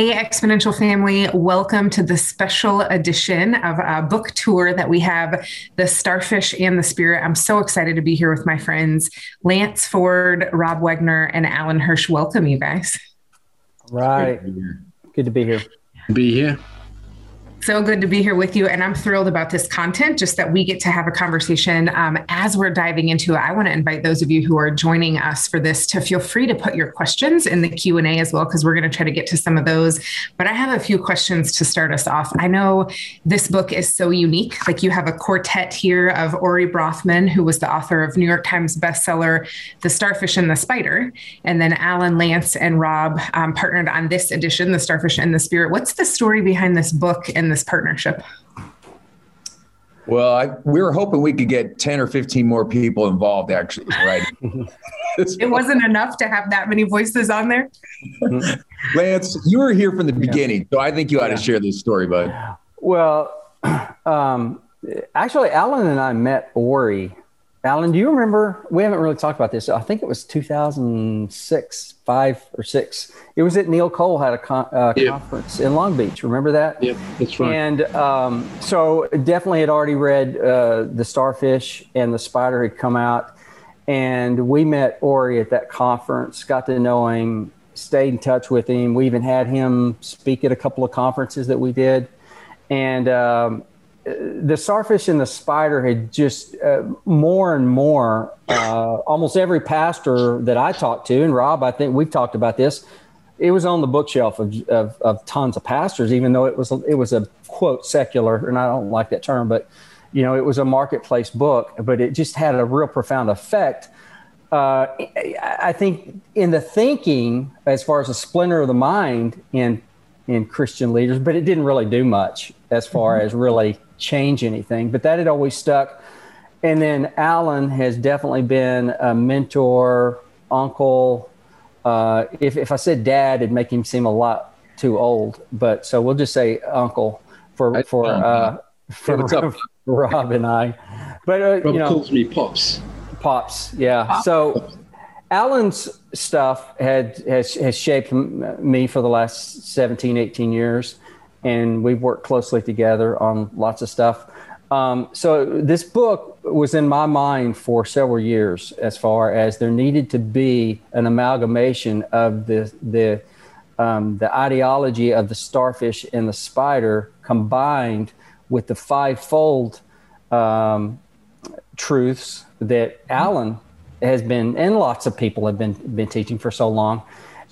Hey, Exponential family, welcome to the special edition of a book tour that we have The Starfish and the Spirit. I'm so excited to be here with my friends Lance Ford, Rob Wegner, and Alan Hirsch. Welcome, you guys. Right. Good to be here. Be here. So good to be here with you. And I'm thrilled about this content, just that we get to have a conversation um, as we're diving into it. I want to invite those of you who are joining us for this to feel free to put your questions in the Q&A as well, because we're going to try to get to some of those. But I have a few questions to start us off. I know this book is so unique. Like you have a quartet here of Ori Brafman, who was the author of New York Times bestseller, The Starfish and the Spider. And then Alan Lance and Rob um, partnered on this edition, The Starfish and the Spirit. What's the story behind this book and this partnership? Well, I, we were hoping we could get 10 or 15 more people involved, actually, right? it wasn't enough to have that many voices on there. Lance, you were here from the beginning, so I think you ought to share this story, bud. Well, um, actually, Alan and I met Ori Alan, do you remember? We haven't really talked about this. I think it was 2006, five or six. It was at Neil Cole had a con- uh, yeah. conference in Long Beach. Remember that? Yeah, that's right. And um, so definitely had already read uh, The Starfish and The Spider had come out. And we met Ori at that conference, got to know him, stayed in touch with him. We even had him speak at a couple of conferences that we did. And um, the starfish and the spider had just uh, more and more uh, almost every pastor that i talked to and rob i think we've talked about this it was on the bookshelf of, of, of, tons of pastors even though it was it was a quote secular and i don't like that term but you know it was a marketplace book but it just had a real profound effect uh, i think in the thinking as far as a splinter of the mind in in christian leaders but it didn't really do much as far mm-hmm. as really change anything, but that had always stuck. And then Alan has definitely been a mentor, uncle. Uh, if, if I said dad, it'd make him seem a lot too old. But so we'll just say uncle for for uh, for Rob, Rob and I. But uh, Rob you know, calls me pops. Pops, yeah. So Alan's stuff had has has shaped me for the last 17, 18 years and we've worked closely together on lots of stuff. Um, so this book was in my mind for several years, as far as there needed to be an amalgamation of the the um, the ideology of the starfish and the spider combined with the fivefold um, truths that Alan has been and lots of people have been been teaching for so long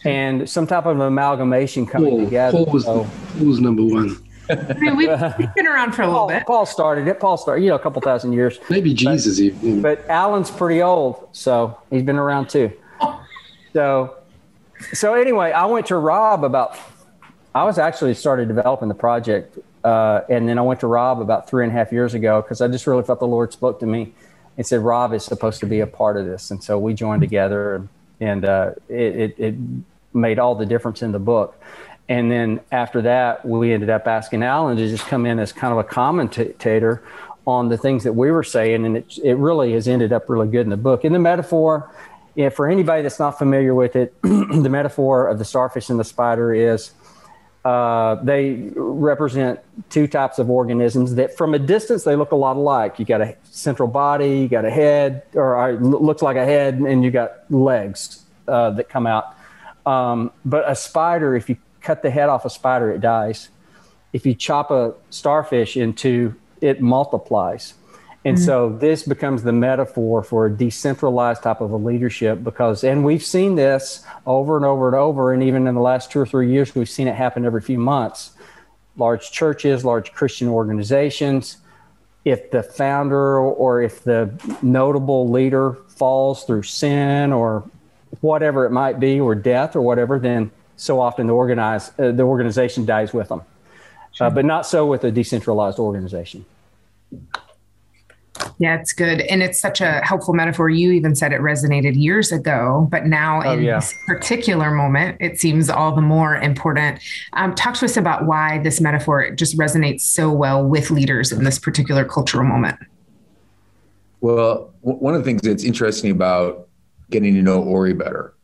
and some type of amalgamation coming Paul, together. Paul was, so, Paul was number one. I mean, we've, we've, been around for a little Paul, bit. Paul started it. Paul started, you know, a couple thousand years. Maybe Jesus but, even. But Alan's pretty old, so he's been around too. So, so anyway, I went to Rob about. I was actually started developing the project, uh, and then I went to Rob about three and a half years ago because I just really felt the Lord spoke to me and said Rob is supposed to be a part of this, and so we joined together and and uh, it, it, it made all the difference in the book. And then after that, we ended up asking Alan to just come in as kind of a commentator on the things that we were saying, and it it really has ended up really good in the book. In the metaphor, for anybody that's not familiar with it, the metaphor of the starfish and the spider is uh, they represent two types of organisms that from a distance they look a lot alike. You got a central body, you got a head, or uh, looks like a head, and you got legs uh, that come out. Um, but a spider, if you cut the head off a spider, it dies. If you chop a starfish into, it multiplies. And mm-hmm. so this becomes the metaphor for a decentralized type of a leadership because, and we've seen this over and over and over, and even in the last two or three years, we've seen it happen every few months. Large churches, large Christian organizations, if the founder or if the notable leader falls through sin or whatever it might be, or death or whatever, then so often the organize uh, the organization dies with them. Sure. Uh, but not so with a decentralized organization. Yeah, it's good. And it's such a helpful metaphor. You even said it resonated years ago, but now oh, in yeah. this particular moment, it seems all the more important. Um, talk to us about why this metaphor just resonates so well with leaders in this particular cultural moment. Well, w- one of the things that's interesting about getting to know Ori better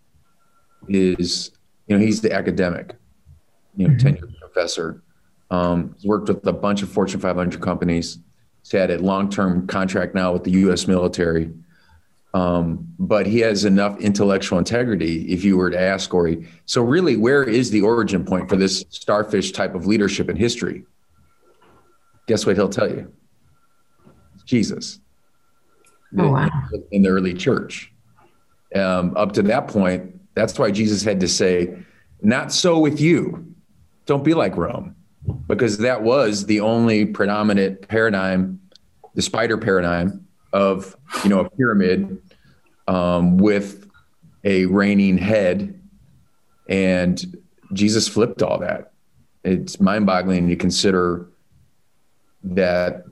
is, you know, he's the academic. you know, mm-hmm. tenured professor. Um, worked with a bunch of Fortune 500 companies. He's had a long-term contract now with the U.S. military. Um, but he has enough intellectual integrity if you were to ask Ori. So, really, where is the origin point for this starfish type of leadership in history? Guess what he'll tell you? Jesus. Oh, wow. In the early church. Um, up to that point, that's why Jesus had to say, Not so with you. Don't be like Rome, because that was the only predominant paradigm, the spider paradigm of you know a pyramid um, with a reigning head, and Jesus flipped all that. It's mind-boggling to consider that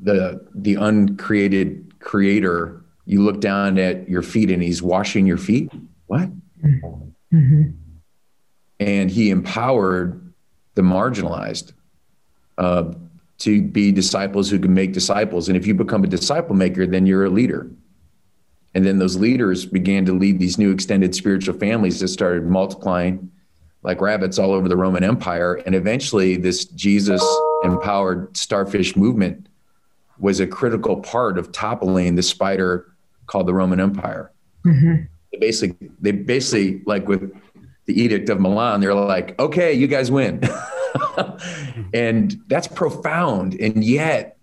the the uncreated creator you look down at your feet and he's washing your feet what mm-hmm. and he empowered the marginalized uh, to be disciples who can make disciples. And if you become a disciple maker, then you're a leader. And then those leaders began to lead these new extended spiritual families that started multiplying like rabbits all over the Roman Empire. And eventually, this Jesus empowered starfish movement was a critical part of toppling the spider called the Roman Empire. Mm-hmm. They basically, they basically, like with the Edict of Milan, they're like, okay, you guys win. and that's profound. And yet,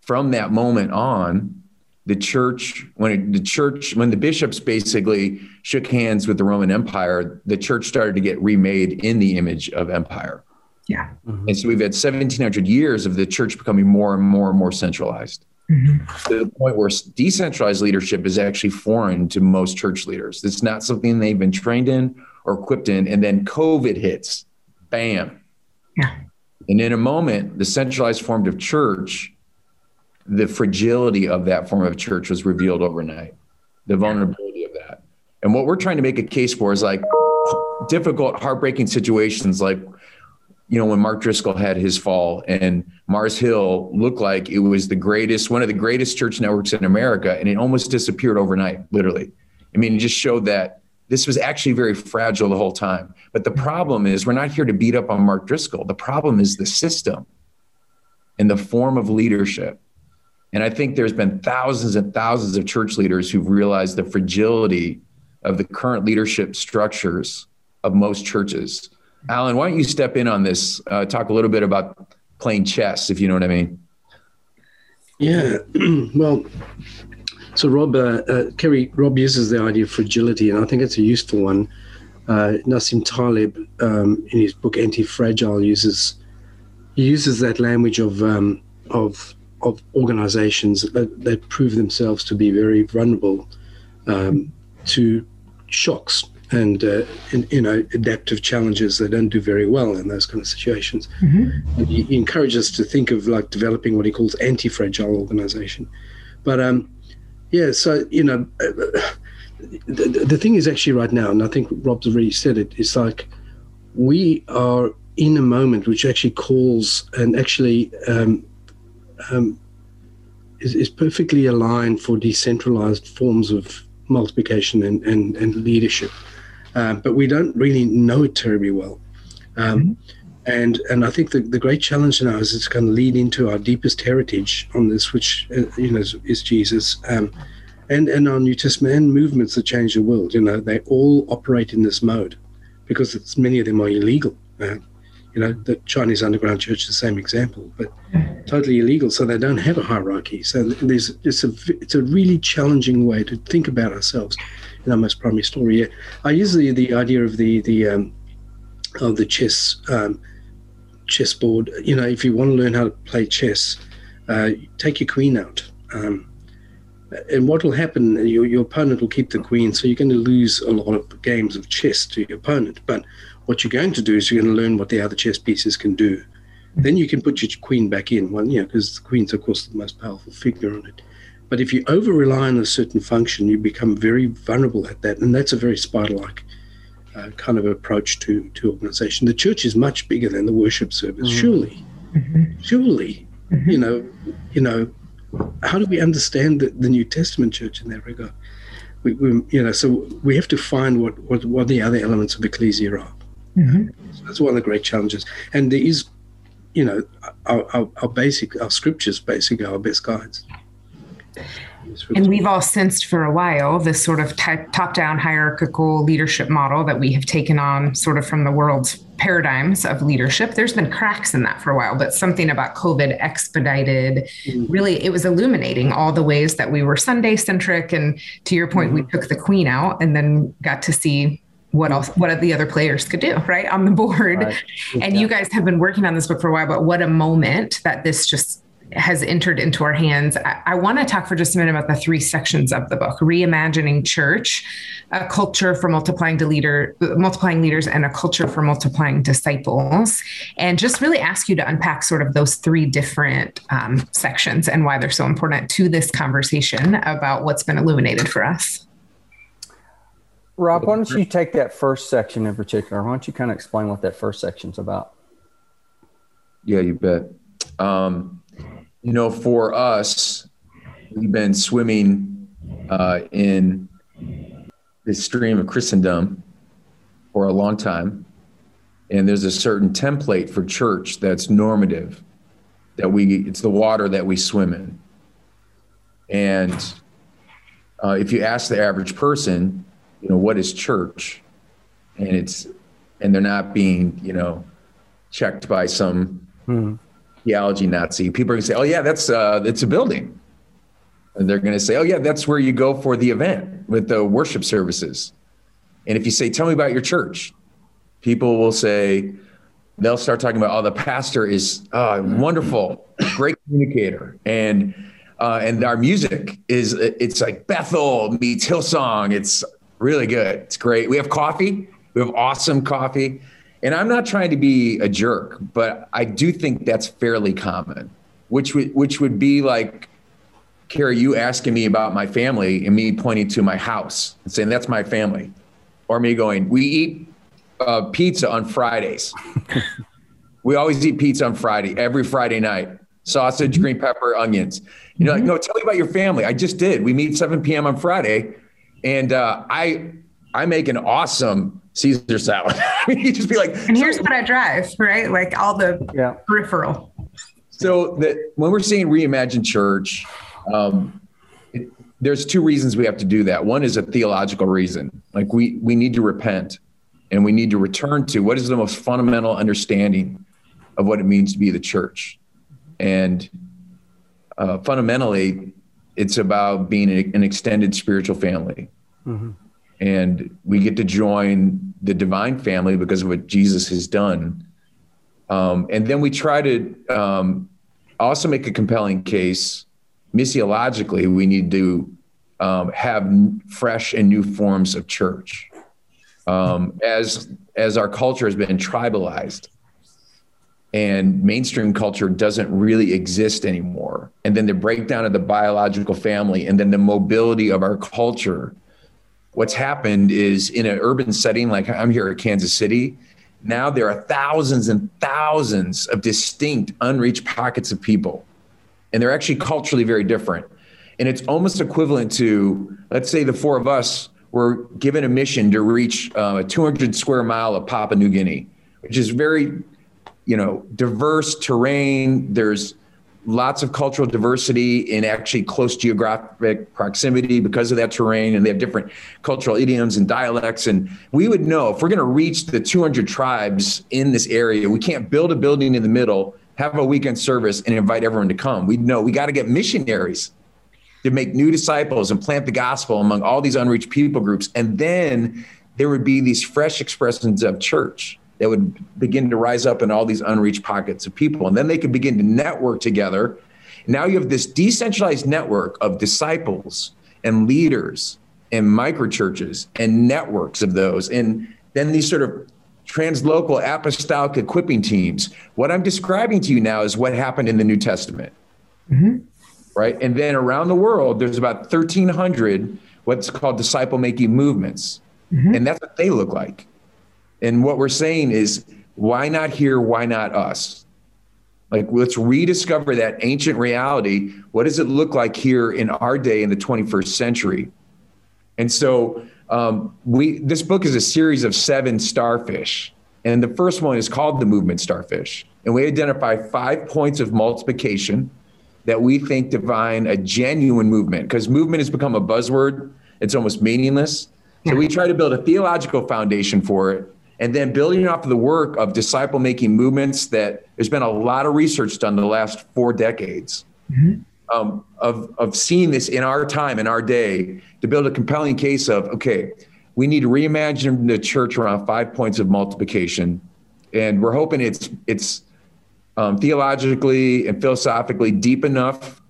from that moment on, the church, when it, the church, when the bishops basically shook hands with the Roman Empire, the church started to get remade in the image of empire. Yeah. Mm-hmm. And so we've had 1700 years of the church becoming more and more and more centralized mm-hmm. to the point where decentralized leadership is actually foreign to most church leaders. It's not something they've been trained in or equipped in. And then COVID hits, bam, yeah. And in a moment, the centralized form of church, the fragility of that form of church was revealed overnight, the vulnerability of that. And what we're trying to make a case for is like difficult, heartbreaking situations like, you know, when Mark Driscoll had his fall and Mars Hill looked like it was the greatest, one of the greatest church networks in America, and it almost disappeared overnight, literally. I mean, it just showed that this was actually very fragile the whole time. But the problem is, we're not here to beat up on Mark Driscoll. The problem is the system and the form of leadership. And I think there's been thousands and thousands of church leaders who've realized the fragility of the current leadership structures of most churches. Alan, why don't you step in on this? Uh, talk a little bit about playing chess, if you know what I mean. Yeah, well, so Rob, uh, uh, Kerry, Rob uses the idea of fragility, and I think it's a useful one. Uh, Nassim Taleb, um, in his book Anti-Fragile, uses he uses that language of um, of of organizations that, that, prove themselves to be very vulnerable um, to shocks and, uh, and, you know adaptive challenges they don't do very well in those kind of situations. Mm-hmm. He, he, encourages us to think of like developing what he calls anti-fragile organization. But um, yeah, so you know, the, the thing is actually right now, and I think Rob's already said it. It's like we are in a moment which actually calls and actually um, um, is, is, perfectly aligned for decentralized forms of multiplication and, and, and leadership. Um, but we don't really know it terribly well. Um, mm-hmm. And, and I think the, the great challenge now is it's going to lead into our deepest heritage on this, which uh, you know is, is Jesus, um, and and our New Testament and movements that change the world. You know, they all operate in this mode because it's, many of them are illegal. Uh, you know, the Chinese underground church is the same example, but totally illegal. So they don't have a hierarchy. So there's it's a it's a really challenging way to think about ourselves in our most primary story. I use the, the idea of the the um, of the chess um, chessboard. You know, if you want to learn how to play chess, uh, take your queen out. Um, and what will happen, your, your opponent will keep the queen, so you're going to lose a lot of games of chess to your opponent. But what you're going to do is you're going to learn what the other chess pieces can do. Then you can put your queen back in, well, you know, because the queen's, of course, the most powerful figure on it. But if you over rely on a certain function, you become very vulnerable at that. And that's a very spider like uh, kind of approach to to organization. The church is much bigger than the worship service. Mm-hmm. Surely, mm-hmm. surely, mm-hmm. you know, you know, how do we understand the, the New Testament church in that regard? We, we, you know, so we have to find what what what the other elements of ecclesia are. Mm-hmm. That's one of the great challenges. And there is, you know, our, our, our basic, our scriptures basically our best guides. And we've all sensed for a while this sort of top down hierarchical leadership model that we have taken on sort of from the world's paradigms of leadership. There's been cracks in that for a while, but something about COVID expedited mm-hmm. really, it was illuminating all the ways that we were Sunday centric. And to your point, mm-hmm. we took the queen out and then got to see what else what the other players could do right on the board right. and yeah. you guys have been working on this book for a while but what a moment that this just has entered into our hands. I, I want to talk for just a minute about the three sections of the book: reimagining church, a culture for multiplying to leader, multiplying leaders, and a culture for multiplying disciples. And just really ask you to unpack sort of those three different um, sections and why they're so important to this conversation about what's been illuminated for us. Rob, why don't you take that first section in particular? Why don't you kind of explain what that first section's about? Yeah, you bet. Um, you know, for us, we've been swimming uh, in the stream of Christendom for a long time. And there's a certain template for church that's normative, that we, it's the water that we swim in. And uh, if you ask the average person, you know, what is church? And it's, and they're not being, you know, checked by some mm-hmm theology Nazi, people are going to say, "Oh yeah, that's uh, it's a building," and they're going to say, "Oh yeah, that's where you go for the event with the worship services." And if you say, "Tell me about your church," people will say, they'll start talking about, "Oh, the pastor is uh, wonderful, great communicator," and uh, and our music is it's like Bethel meets Hillsong. It's really good. It's great. We have coffee. We have awesome coffee. And I'm not trying to be a jerk, but I do think that's fairly common, which would which would be like Carrie, you asking me about my family and me pointing to my house and saying that's my family, or me going, we eat uh, pizza on Fridays. we always eat pizza on Friday, every Friday night. Sausage, green pepper, onions. You know, mm-hmm. like, no, tell me about your family. I just did. We meet 7 p.m. on Friday, and uh, I I make an awesome Caesar salad. you just be like, and here's so, what I drive, right? Like all the yeah. peripheral. So that when we're saying reimagine church, um, it, there's two reasons we have to do that. One is a theological reason, like we we need to repent, and we need to return to what is the most fundamental understanding of what it means to be the church, and uh, fundamentally, it's about being an extended spiritual family. Mm-hmm and we get to join the divine family because of what Jesus has done. Um, and then we try to um, also make a compelling case. Missiologically, we need to um, have fresh and new forms of church. Um, as as our culture has been tribalized, and mainstream culture doesn't really exist anymore, and then the breakdown of the biological family, and then the mobility of our culture what's happened is in an urban setting, like I'm here at Kansas City, now there are thousands and thousands of distinct unreached pockets of people. And they're actually culturally very different. And it's almost equivalent to, let's say, the four of us were given a mission to reach uh, a 200 square mile of Papua New Guinea, which is very, you know, diverse terrain. There's lots of cultural diversity in actually close geographic proximity because of that terrain and they have different cultural idioms and dialects. And we would know if we're going to reach the 200 tribes in this area we can't build a building in the middle have a weekend service and invite everyone to come. We know we got to get missionaries to make new disciples and plant the gospel among all these unreached people groups. And then there would be these fresh expressions of church that would begin to rise up in all these unreached pockets of people. And then they could begin to network together. Now you have this decentralized network of disciples and leaders and microchurches and networks of those. And then these sort of translocal apostolic equipping teams. What I'm describing to you now is what happened in the New Testament. Mm-hmm. Right. And then around the world, there's about 1,300 what's called disciple making movements. Mm-hmm. And that's what they look like. And what we're saying is, why not here? Why not us? Like, let's rediscover that ancient reality. What does it look like here in our day in the 21st century? And so, um, we this book is a series of seven starfish And the first one is called the movement starfish. And we identify five points of multiplication that we think define a genuine movement because movement has become a buzzword. It's almost meaningless. So we try to build a theological foundation for it. And then building off of the work of disciple making movements that there's been a lot of research done the last four decades mm-hmm. um, of, of seeing this in our time, in our day, to build a compelling case of, okay, we need to reimagine the church around five points of multiplication. And we're hoping it's, it's um, theologically and philosophically deep enough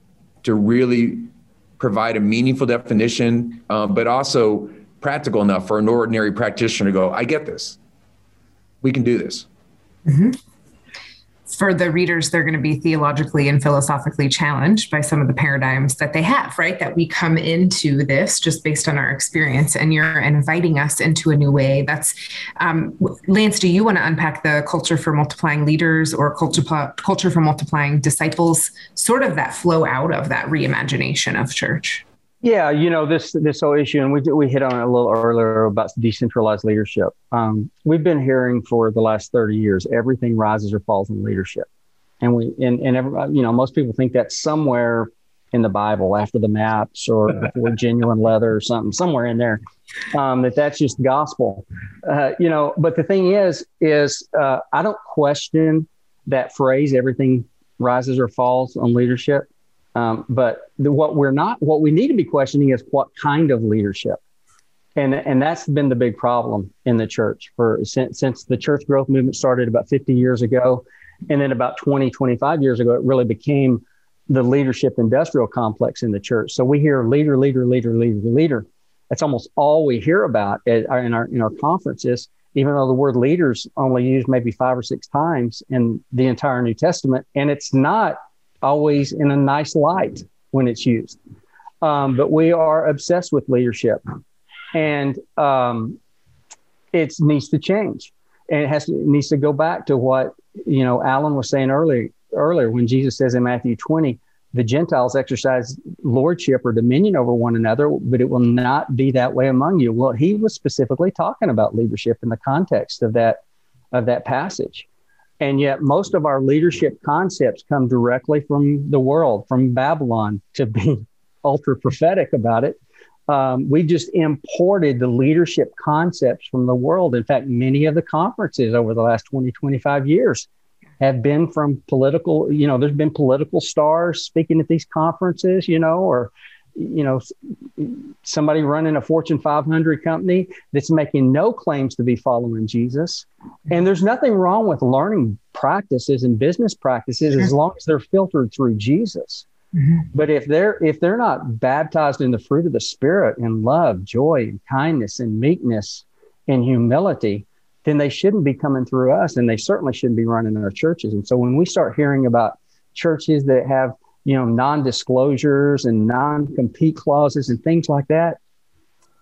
to really provide a meaningful definition, um, but also practical enough for an ordinary practitioner to go, I get this. We can do this. Mm-hmm for the readers, they're going to be theologically and philosophically challenged by some of the paradigms that they have, right? That we come into this just based on our experience, and you're inviting us into a new way. That's um, Lance. Do you want to unpack the culture for multiplying leaders or culture culture for multiplying disciples? Sort of that flow out of that reimagination of church. Yeah, you know this this whole issue, and we we hit on it a little earlier about decentralized leadership. Um, we've been hearing for the last thirty years, everything rises or falls in leadership, and we and and every, you know most people think that's somewhere in the Bible after the maps or before genuine leather or something somewhere in there. Um, that that's just gospel, uh, you know. But the thing is, is uh, I don't question that phrase. Everything rises or falls on leadership. Um, but the, what we're not, what we need to be questioning is what kind of leadership. And, and that's been the big problem in the church for since, since the church growth movement started about 50 years ago. And then about 20, 25 years ago, it really became the leadership industrial complex in the church. So we hear leader, leader, leader, leader, leader. That's almost all we hear about in our, in our conferences, even though the word leaders only used maybe five or six times in the entire New Testament. And it's not always in a nice light when it's used. Um, but we are obsessed with leadership, and um, it needs to change, and it has to, it needs to go back to what you know Alan was saying earlier. Earlier, when Jesus says in Matthew twenty, the Gentiles exercise lordship or dominion over one another, but it will not be that way among you. Well, he was specifically talking about leadership in the context of that of that passage. And yet, most of our leadership concepts come directly from the world, from Babylon, to be ultra prophetic about it. Um, we just imported the leadership concepts from the world. In fact, many of the conferences over the last 20, 25 years have been from political, you know, there's been political stars speaking at these conferences, you know, or you know somebody running a fortune 500 company that's making no claims to be following jesus. And there's nothing wrong with learning practices and business practices as long as they're filtered through jesus. Mm-hmm. but if they're if they're not baptized in the fruit of the spirit in love joy and kindness and meekness and humility then they shouldn't be coming through us and they certainly shouldn't be running our churches. And so when we start hearing about churches that have you know, non-disclosures and non-compete clauses and things like that.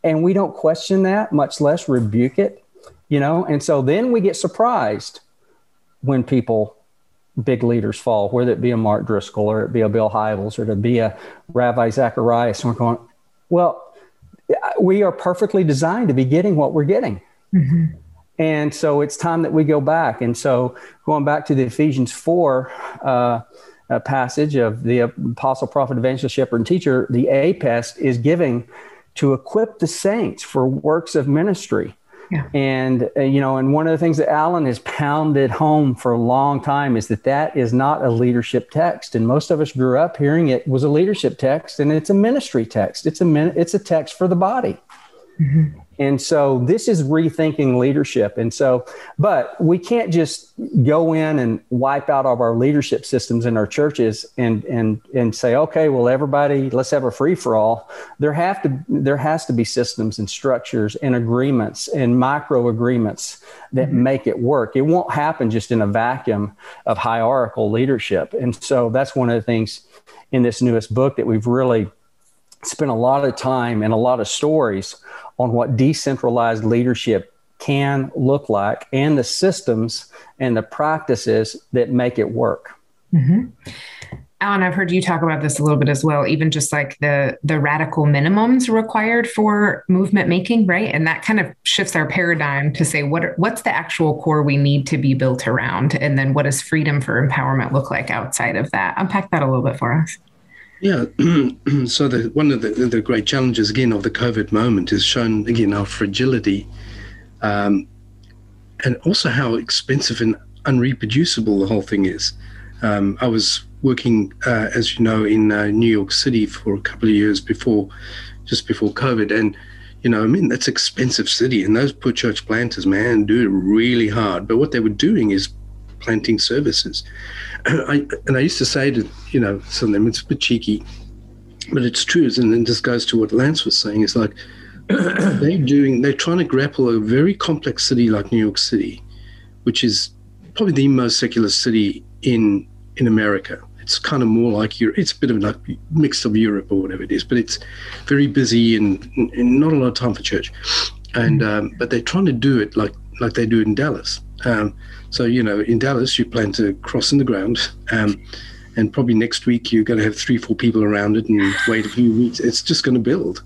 And we don't question that, much less rebuke it, you know. And so then we get surprised when people, big leaders fall, whether it be a Mark Driscoll or it be a Bill Hybels or to be a Ravi Zacharias. And we're going, well, we are perfectly designed to be getting what we're getting. Mm-hmm. And so it's time that we go back. And so going back to the Ephesians 4, uh, uh, passage of the apostle, prophet, evangelist, shepherd, and teacher, the APEST is giving to equip the saints for works of ministry. Yeah. And, uh, you know, and one of the things that Alan has pounded home for a long time is that that is not a leadership text. And most of us grew up hearing it was a leadership text and it's a ministry text. It's a, min- it's a text for the body. Mm-hmm. And so this is rethinking leadership. And so, but we can't just go in and wipe out all of our leadership systems in our churches and and and say, okay, well, everybody, let's have a free for all. There have to there has to be systems and structures and agreements and micro agreements that mm-hmm. make it work. It won't happen just in a vacuum of hierarchical leadership. And so that's one of the things in this newest book that we've really spent a lot of time and a lot of stories on what decentralized leadership can look like and the systems and the practices that make it work. Mm-hmm. Alan, I've heard you talk about this a little bit as well, even just like the the radical minimums required for movement making, right? And that kind of shifts our paradigm to say what what's the actual core we need to be built around, and then what does freedom for empowerment look like outside of that? Unpack that a little bit for us. Yeah. so the, one of the, the great challenges again of the COVID moment is shown again our fragility, um, and also how expensive and unreproducible the whole thing is. Um, I was working, uh, as you know, in uh, New York City for a couple of years before, just before COVID, and you know, I mean, that's expensive city, and those poor church planters, man, do it really hard. But what they were doing is planting services. I, and I used to say to you know some of them, it's a bit cheeky, but it's true. And this goes to what Lance was saying. It's like they're doing, they're trying to grapple a very complex city like New York City, which is probably the most secular city in in America. It's kind of more like Europe. It's a bit of like mix of Europe or whatever it is, but it's very busy and, and not a lot of time for church. And um, but they're trying to do it like like they do in Dallas. Um, so you know, in Dallas, you plan to cross in the ground, um, and probably next week you're going to have three, four people around it, and wait a few weeks. It's just going to build.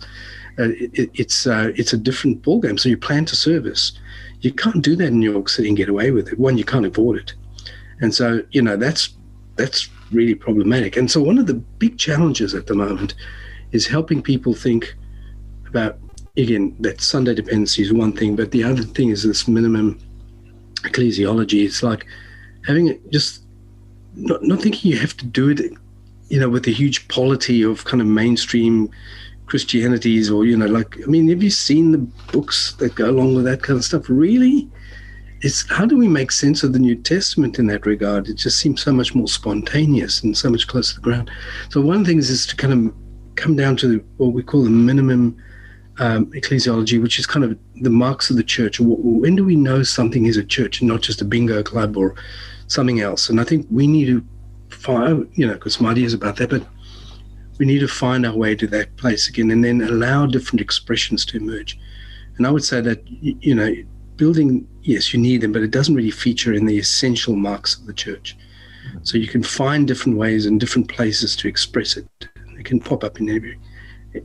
Uh, it, it's uh, it's a different ballgame. So you plan to service. You can't do that in New York City and get away with it. One, you can't afford it, and so you know that's that's really problematic. And so one of the big challenges at the moment is helping people think about again that Sunday dependency is one thing, but the other thing is this minimum ecclesiology. It's like having it just not, not thinking you have to do it, you know, with the huge polity of kind of mainstream Christianities or you know, like I mean, have you seen the books that go along with that kind of stuff? Really? it's how do we make sense of the New Testament in that regard? It just seems so much more spontaneous and so much closer to the ground. So one of the things is to kind of come down to what we call the minimum um, ecclesiology, which is kind of the marks of the church. When do we know something is a church and not just a bingo club or something else? And I think we need to find, you know, because my idea is about that, but we need to find our way to that place again and then allow different expressions to emerge. And I would say that, you know, building, yes, you need them, but it doesn't really feature in the essential marks of the church. So you can find different ways and different places to express it. It can pop up in every,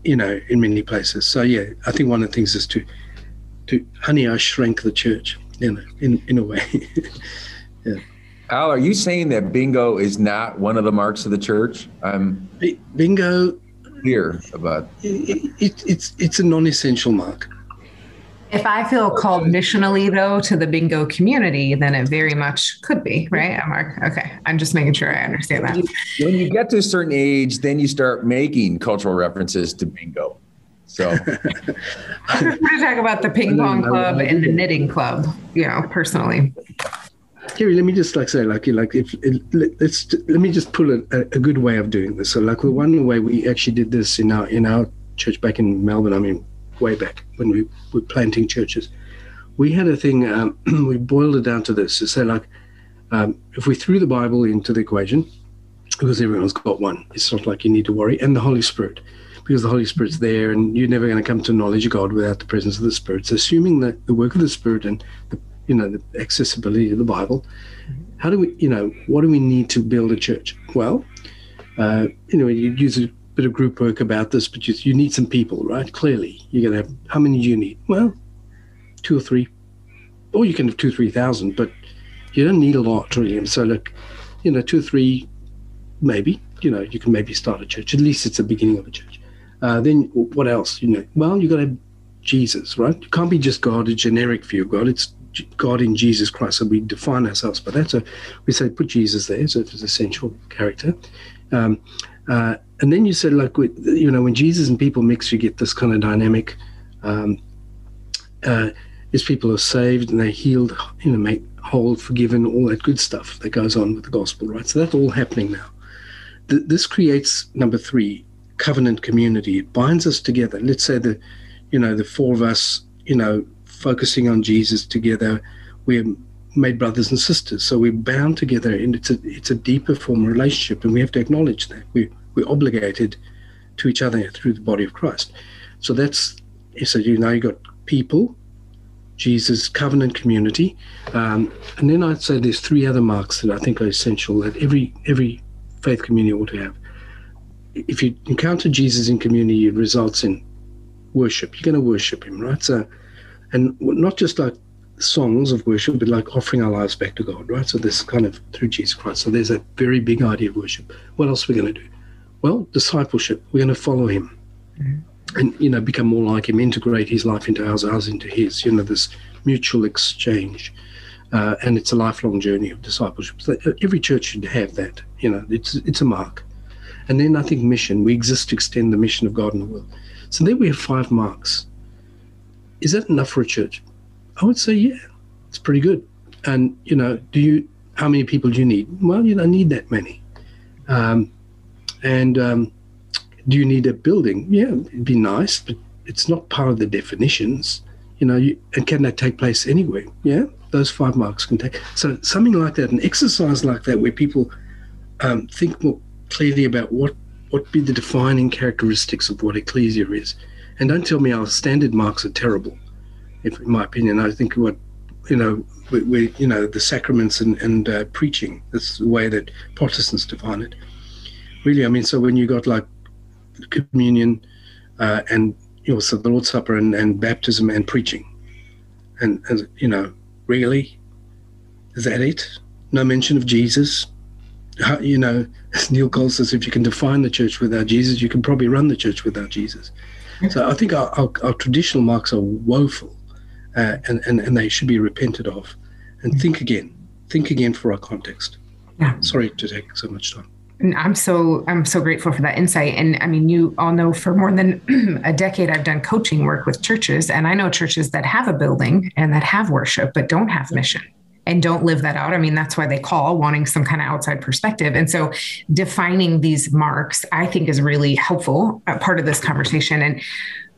you know, in many places. So yeah, I think one of the things is to, to honey, I shrank the church, you know, in in a way. yeah. Al, are you saying that bingo is not one of the marks of the church? I'm bingo. Clear about it, it, it's it's a non-essential mark. If I feel called missionally, though, to the bingo community, then it very much could be, right, uh, Mark? Okay. I'm just making sure I understand that. When you get to a certain age, then you start making cultural references to bingo. So I'm going to talk about the ping pong club and the knitting club, you know, personally. Kerry, let me just like say, like, like if let's let me just pull a, a good way of doing this. So, like, one way we actually did this in our in our church back in Melbourne. I mean, way back when we were planting churches. We had a thing, um, we boiled it down to this to say, like, um, if we threw the Bible into the equation, because everyone's got one, it's not like you need to worry, and the Holy Spirit, because the Holy Spirit's there and you're never going to come to knowledge of God without the presence of the Spirit. So, assuming that the work of the Spirit and the you know the accessibility of the Bible, how do we, you know, what do we need to build a church? Well, uh, you know, you use a bit of group work about this, but you, you need some people, right? Clearly, you're going to have how many do you need? Well, two or three, or you can have two, three thousand, but you don't need a lot really. And so, look, you know, two or three, maybe, you know, you can maybe start a church. At least it's the beginning of a church. Uh, then what else? You know, well, you got to have Jesus, right? You can't be just God, a generic view of God. It's God in Jesus Christ. So we define ourselves by that. So we say put Jesus there, so it's an essential character. Um, uh, and then you said, like, you know, when Jesus and people mix, you get this kind of dynamic. Um, uh, is people are saved and they're healed, you know, make whole, forgiven, all that good stuff that goes on with the gospel, right? So that's all happening now. Th- this creates number three, covenant community. It binds us together. Let's say the, you know, the four of us, you know, focusing on Jesus together, we're made brothers and sisters. So we're bound together, and it's a it's a deeper form of relationship, and we have to acknowledge that we we're obligated to each other through the body of Christ. So that's so you know you got people, Jesus, covenant community, um, and then I'd say there's three other marks that I think are essential that every every faith community ought to have. If you encounter Jesus in community, it results in worship. You're going to worship Him, right? So, and not just like songs of worship, but like offering our lives back to God, right? So this kind of through Jesus Christ. So there's a very big idea of worship. What else are we going to do? Well, discipleship. We're going to follow Him. Mm-hmm. And you know become more like him integrate his life into ours ours into his you know this mutual exchange. Uh, and it's a lifelong journey of discipleship. So uh, every church should have that you know it's it's a mark. And then i think mission we exist to extend the mission of god in the world. So there we have five marks. Is that enough for a church? I would say yeah it's pretty good. And you know do you how many people do you need? Well you don't need that many. Um, and um, do you need a building? Yeah, it'd be nice, but it's not part of the definitions. You know, you, and can that take place anywhere? Yeah, those five marks can take. So something like that, an exercise like that, where people um, think more clearly about what what be the defining characteristics of what ecclesia is, and don't tell me our standard marks are terrible. If, in my opinion, I think what you know, we, we you know the sacraments and and uh, preaching. That's the way that Protestants define it. Really, I mean, so when you got like communion, uh, and also the Lord's Supper and, and baptism and preaching. And, and, you know, really? Is that it? No mention of Jesus? How, you know, as Neil Cole says, if you can define the church without Jesus, you can probably run the church without Jesus. So I think our, our, our traditional marks are woeful uh, and, and, and they should be repented of. And think again. Think again for our context. Yeah. Sorry to take so much time. I'm so I'm so grateful for that insight. And I mean, you all know for more than a decade I've done coaching work with churches, and I know churches that have a building and that have worship but don't have mission and don't live that out. I mean, that's why they call wanting some kind of outside perspective. And so defining these marks, I think is really helpful uh, part of this conversation. And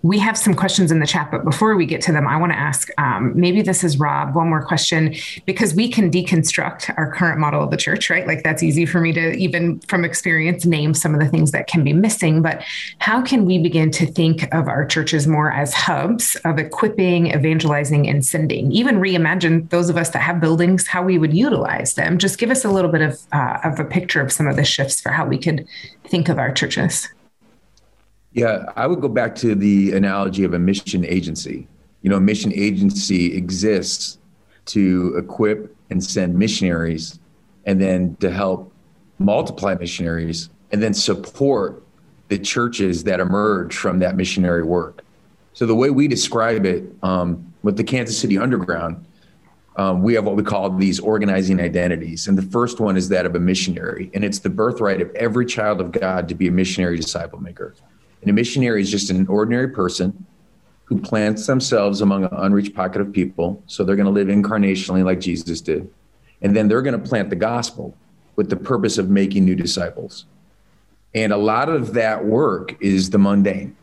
we have some questions in the chat, but before we get to them, I want to ask um, maybe this is Rob, one more question, because we can deconstruct our current model of the church, right? Like that's easy for me to even from experience name some of the things that can be missing. But how can we begin to think of our churches more as hubs of equipping, evangelizing, and sending? Even reimagine those of us that have buildings, how we would utilize them. Just give us a little bit of, uh, of a picture of some of the shifts for how we could think of our churches. Yeah, I would go back to the analogy of a mission agency. You know, a mission agency exists to equip and send missionaries and then to help multiply missionaries and then support the churches that emerge from that missionary work. So, the way we describe it um, with the Kansas City Underground, um, we have what we call these organizing identities. And the first one is that of a missionary. And it's the birthright of every child of God to be a missionary disciple maker. And a missionary is just an ordinary person who plants themselves among an unreached pocket of people. So they're going to live incarnationally like Jesus did. And then they're going to plant the gospel with the purpose of making new disciples. And a lot of that work is the mundane.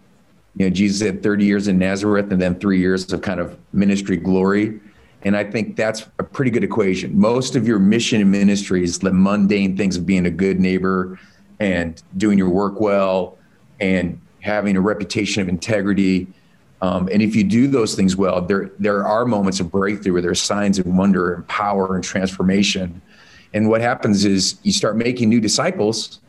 You know, Jesus had 30 years in Nazareth and then three years of kind of ministry glory. And I think that's a pretty good equation. Most of your mission and ministry is the mundane things of being a good neighbor and doing your work well and having a reputation of integrity. Um, and if you do those things well, there there are moments of breakthrough where there's signs of wonder and power and transformation. And what happens is you start making new disciples,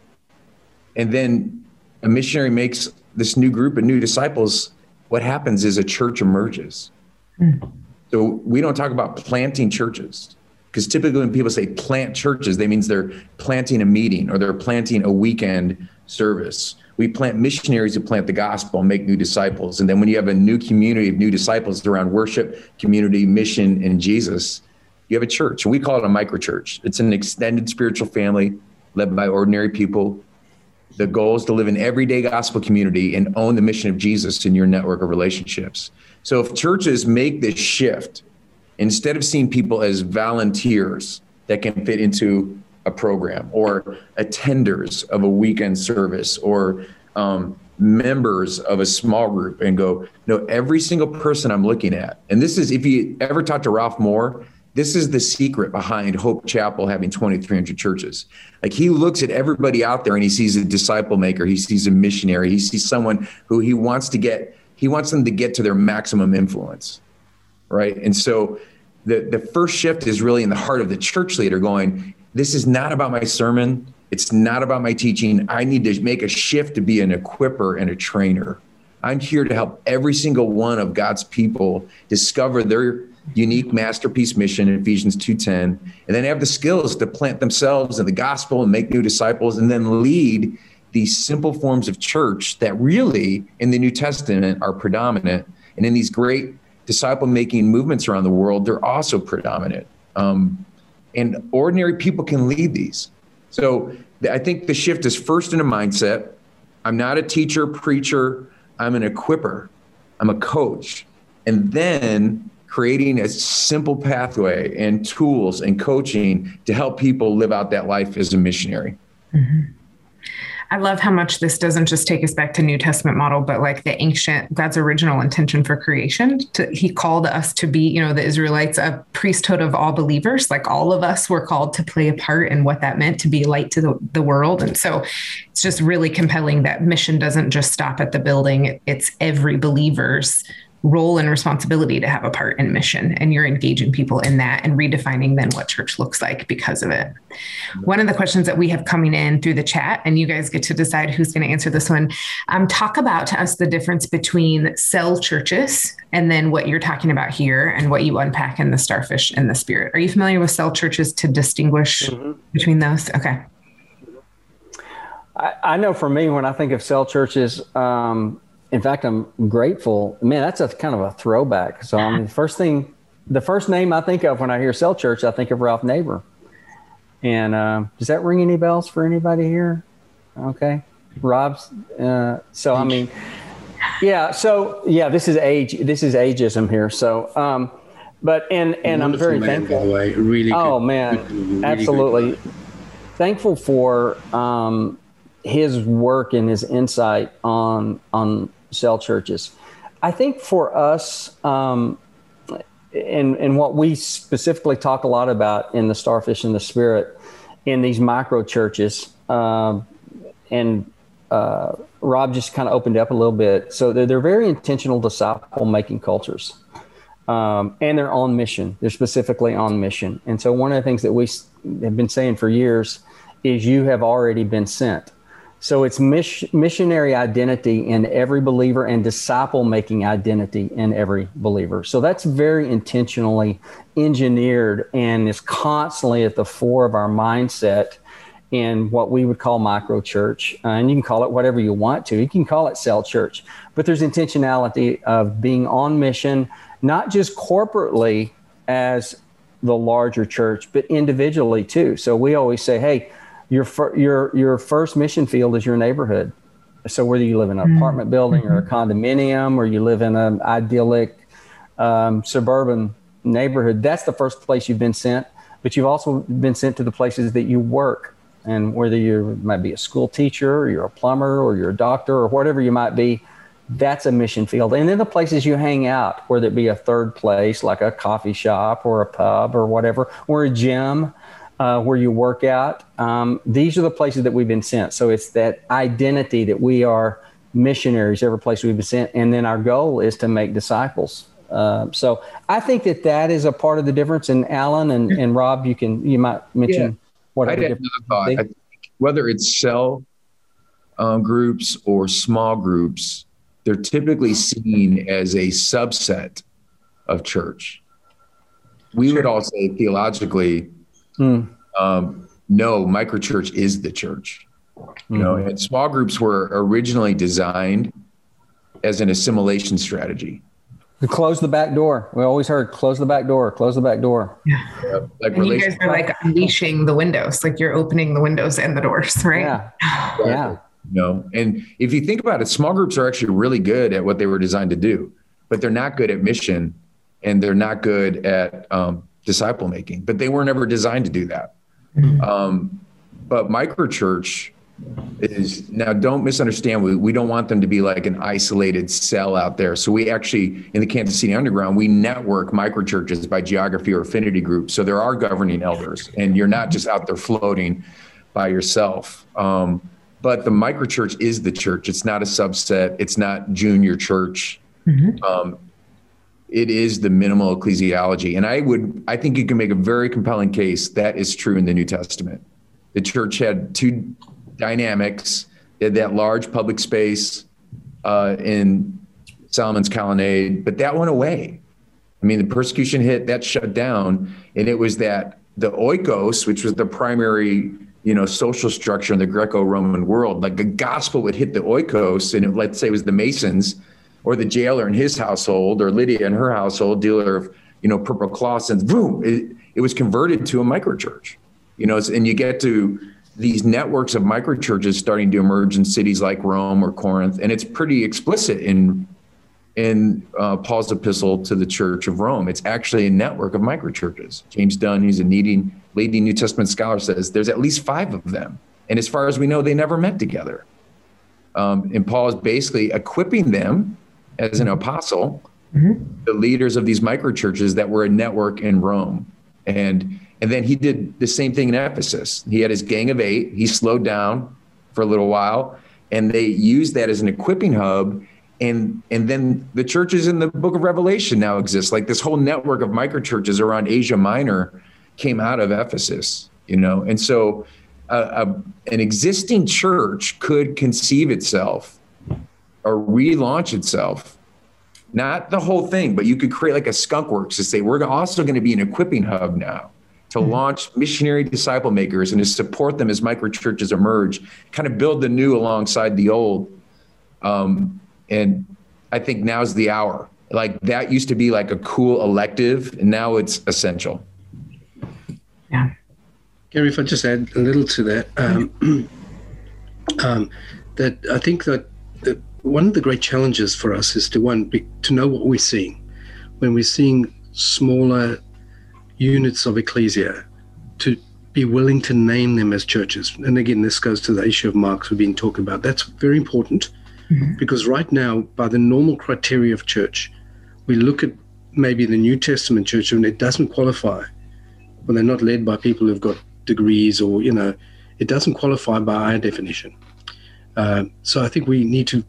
and then a missionary makes this new group of new disciples. What happens is a church emerges. Mm. So we don't talk about planting churches because typically when people say plant churches, they means they're planting a meeting or they're planting a weekend service we plant missionaries who plant the gospel and make new disciples. And then when you have a new community of new disciples around worship, community, mission, and Jesus, you have a church. And we call it a microchurch. It's an extended spiritual family led by ordinary people. The goal is to live in everyday gospel community and own the mission of Jesus in your network of relationships. So if churches make this shift, instead of seeing people as volunteers that can fit into a program or attenders of a weekend service or um, members of a small group and go, no, every single person I'm looking at. And this is, if you ever talk to Ralph Moore, this is the secret behind Hope Chapel having 2,300 churches. Like he looks at everybody out there and he sees a disciple maker, he sees a missionary, he sees someone who he wants to get, he wants them to get to their maximum influence. Right. And so the, the first shift is really in the heart of the church leader going, this is not about my sermon. It's not about my teaching. I need to make a shift to be an equiper and a trainer. I'm here to help every single one of God's people discover their unique masterpiece mission in Ephesians 2:10 and then have the skills to plant themselves in the gospel and make new disciples and then lead these simple forms of church that really in the New Testament are predominant and in these great disciple making movements around the world they're also predominant um, and ordinary people can lead these. So I think the shift is first in a mindset. I'm not a teacher preacher. I'm an equiper. I'm a coach. And then creating a simple pathway and tools and coaching to help people live out that life as a missionary. Mm-hmm. I love how much this doesn't just take us back to New Testament model, but like the ancient God's original intention for creation. To, he called us to be, you know, the Israelites a priesthood of all believers. Like all of us were called to play a part in what that meant to be light to the, the world. And so it's just really compelling that mission doesn't just stop at the building. It's every believer's role and responsibility to have a part in mission. And you're engaging people in that and redefining then what church looks like because of it. One of the questions that we have coming in through the chat and you guys get to decide who's going to answer this one um, talk about to us the difference between cell churches and then what you're talking about here and what you unpack in the starfish and the spirit. Are you familiar with cell churches to distinguish mm-hmm. between those? Okay. I, I know for me when i think of cell churches um, in fact, I'm grateful. Man, that's a kind of a throwback. So, I mean, the first thing, the first name I think of when I hear Cell Church, I think of Ralph Neighbour. And uh, does that ring any bells for anybody here? Okay, Rob's. Uh, so, I mean, yeah. So, yeah, this is age. This is ageism here. So, um, but and and I'm very man, thankful. By the way, really. Oh good, man, really absolutely. Thankful for um, his work and his insight on on cell churches. I think for us, um, and, and what we specifically talk a lot about in the Starfish and the Spirit, in these micro churches, um, and uh, Rob just kind of opened up a little bit. So they're, they're very intentional disciple making cultures. Um, and they're on mission. They're specifically on mission. And so one of the things that we have been saying for years is you have already been sent. So it's missionary identity in every believer and disciple making identity in every believer. So that's very intentionally engineered and is constantly at the fore of our mindset in what we would call micro church. Uh, and you can call it whatever you want to. You can call it cell church, but there's intentionality of being on mission, not just corporately as the larger church, but individually too. So we always say, hey, your fir- your your first mission field is your neighborhood. So whether you live in an mm-hmm. apartment building or a mm-hmm. condominium, or you live in an idyllic um, suburban neighborhood, that's the first place you've been sent. But you've also been sent to the places that you work, and whether you might be a school teacher, or you're a plumber, or you're a doctor, or whatever you might be, that's a mission field. And then the places you hang out, whether it be a third place like a coffee shop or a pub or whatever, or a gym uh, where you work out. Um, these are the places that we've been sent. So it's that identity that we are missionaries every place we've been sent. And then our goal is to make disciples. Uh, so I think that that is a part of the difference. And Alan and, and Rob, you can you might mention yeah. what I had another thought. I think whether it's cell um, groups or small groups, they're typically seen as a subset of church. We sure. would all say theologically, Mm. Um, no, microchurch is the church. You know, hmm. and small groups were originally designed as an assimilation strategy. Close the back door. We always heard close the back door, close the back door. Yeah. like and you guys are like unleashing the windows, like you're opening the windows and the doors, right? Yeah. Exactly. Yeah. You know, and if you think about it, small groups are actually really good at what they were designed to do, but they're not good at mission and they're not good at um, disciple making, but they were never designed to do that. Mm-hmm. Um, but microchurch is now don't misunderstand we, we don't want them to be like an isolated cell out there so we actually in the kansas city underground we network microchurches by geography or affinity groups so there are governing elders and you're not just out there floating by yourself um, but the microchurch is the church it's not a subset it's not junior church mm-hmm. um, it is the minimal ecclesiology. And I would, I think you can make a very compelling case that is true in the New Testament. The church had two dynamics. Had that large public space uh, in Solomon's colonnade, but that went away. I mean, the persecution hit, that shut down, and it was that the oikos, which was the primary, you know, social structure in the Greco-Roman world, like the gospel would hit the oikos, and it, let's say it was the Masons, or the jailer in his household, or Lydia in her household, dealer of, you know, purple cloths, and boom, it, it was converted to a microchurch. You know, and you get to these networks of microchurches starting to emerge in cities like Rome or Corinth, and it's pretty explicit in in uh, Paul's epistle to the Church of Rome. It's actually a network of microchurches. James Dunn, who's a leading, leading New Testament scholar, says there's at least five of them, and as far as we know, they never met together. Um, and Paul is basically equipping them as an apostle, mm-hmm. the leaders of these microchurches that were a network in Rome, and and then he did the same thing in Ephesus. He had his gang of eight. He slowed down for a little while, and they used that as an equipping hub. And and then the churches in the Book of Revelation now exist. Like this whole network of microchurches around Asia Minor came out of Ephesus. You know, and so uh, a, an existing church could conceive itself or relaunch itself not the whole thing, but you could create like a skunk works to say, we're also going to be an equipping hub now to mm-hmm. launch missionary disciple makers and to support them as micro churches emerge, kind of build the new alongside the old. Um, and I think now's the hour. Like that used to be like a cool elective, and now it's essential. Yeah. Gary, if I just add a little to that, um, um, that I think that, that one of the great challenges for us is to one be, to know what we're seeing when we're seeing smaller units of ecclesia to be willing to name them as churches. And again, this goes to the issue of marks we've been talking about. That's very important mm-hmm. because right now, by the normal criteria of church, we look at maybe the New Testament church and it doesn't qualify when they're not led by people who've got degrees or, you know, it doesn't qualify by our definition. Uh, so I think we need to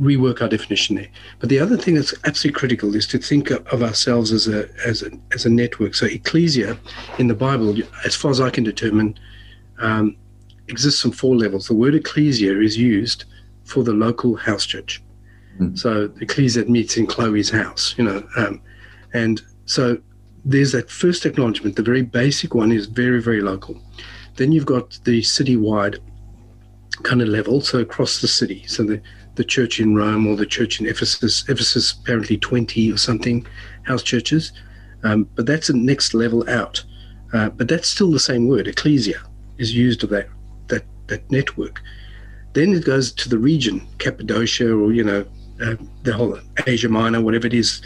rework our definition there. But the other thing that's absolutely critical is to think of ourselves as a as a as a network. So ecclesia in the Bible, as far as I can determine, um, exists on four levels. The word ecclesia is used for the local house church. Mm. So ecclesia meets in Chloe's house, you know, um, and so there's that first acknowledgement. The very basic one is very very local. Then you've got the citywide kind of level, so across the city. So the the church in Rome or the church in Ephesus. Ephesus apparently 20 or something house churches, um, but that's a next level out. Uh, but that's still the same word. Ecclesia is used of that that that network. Then it goes to the region, Cappadocia, or you know, uh, the whole Asia Minor, whatever it is.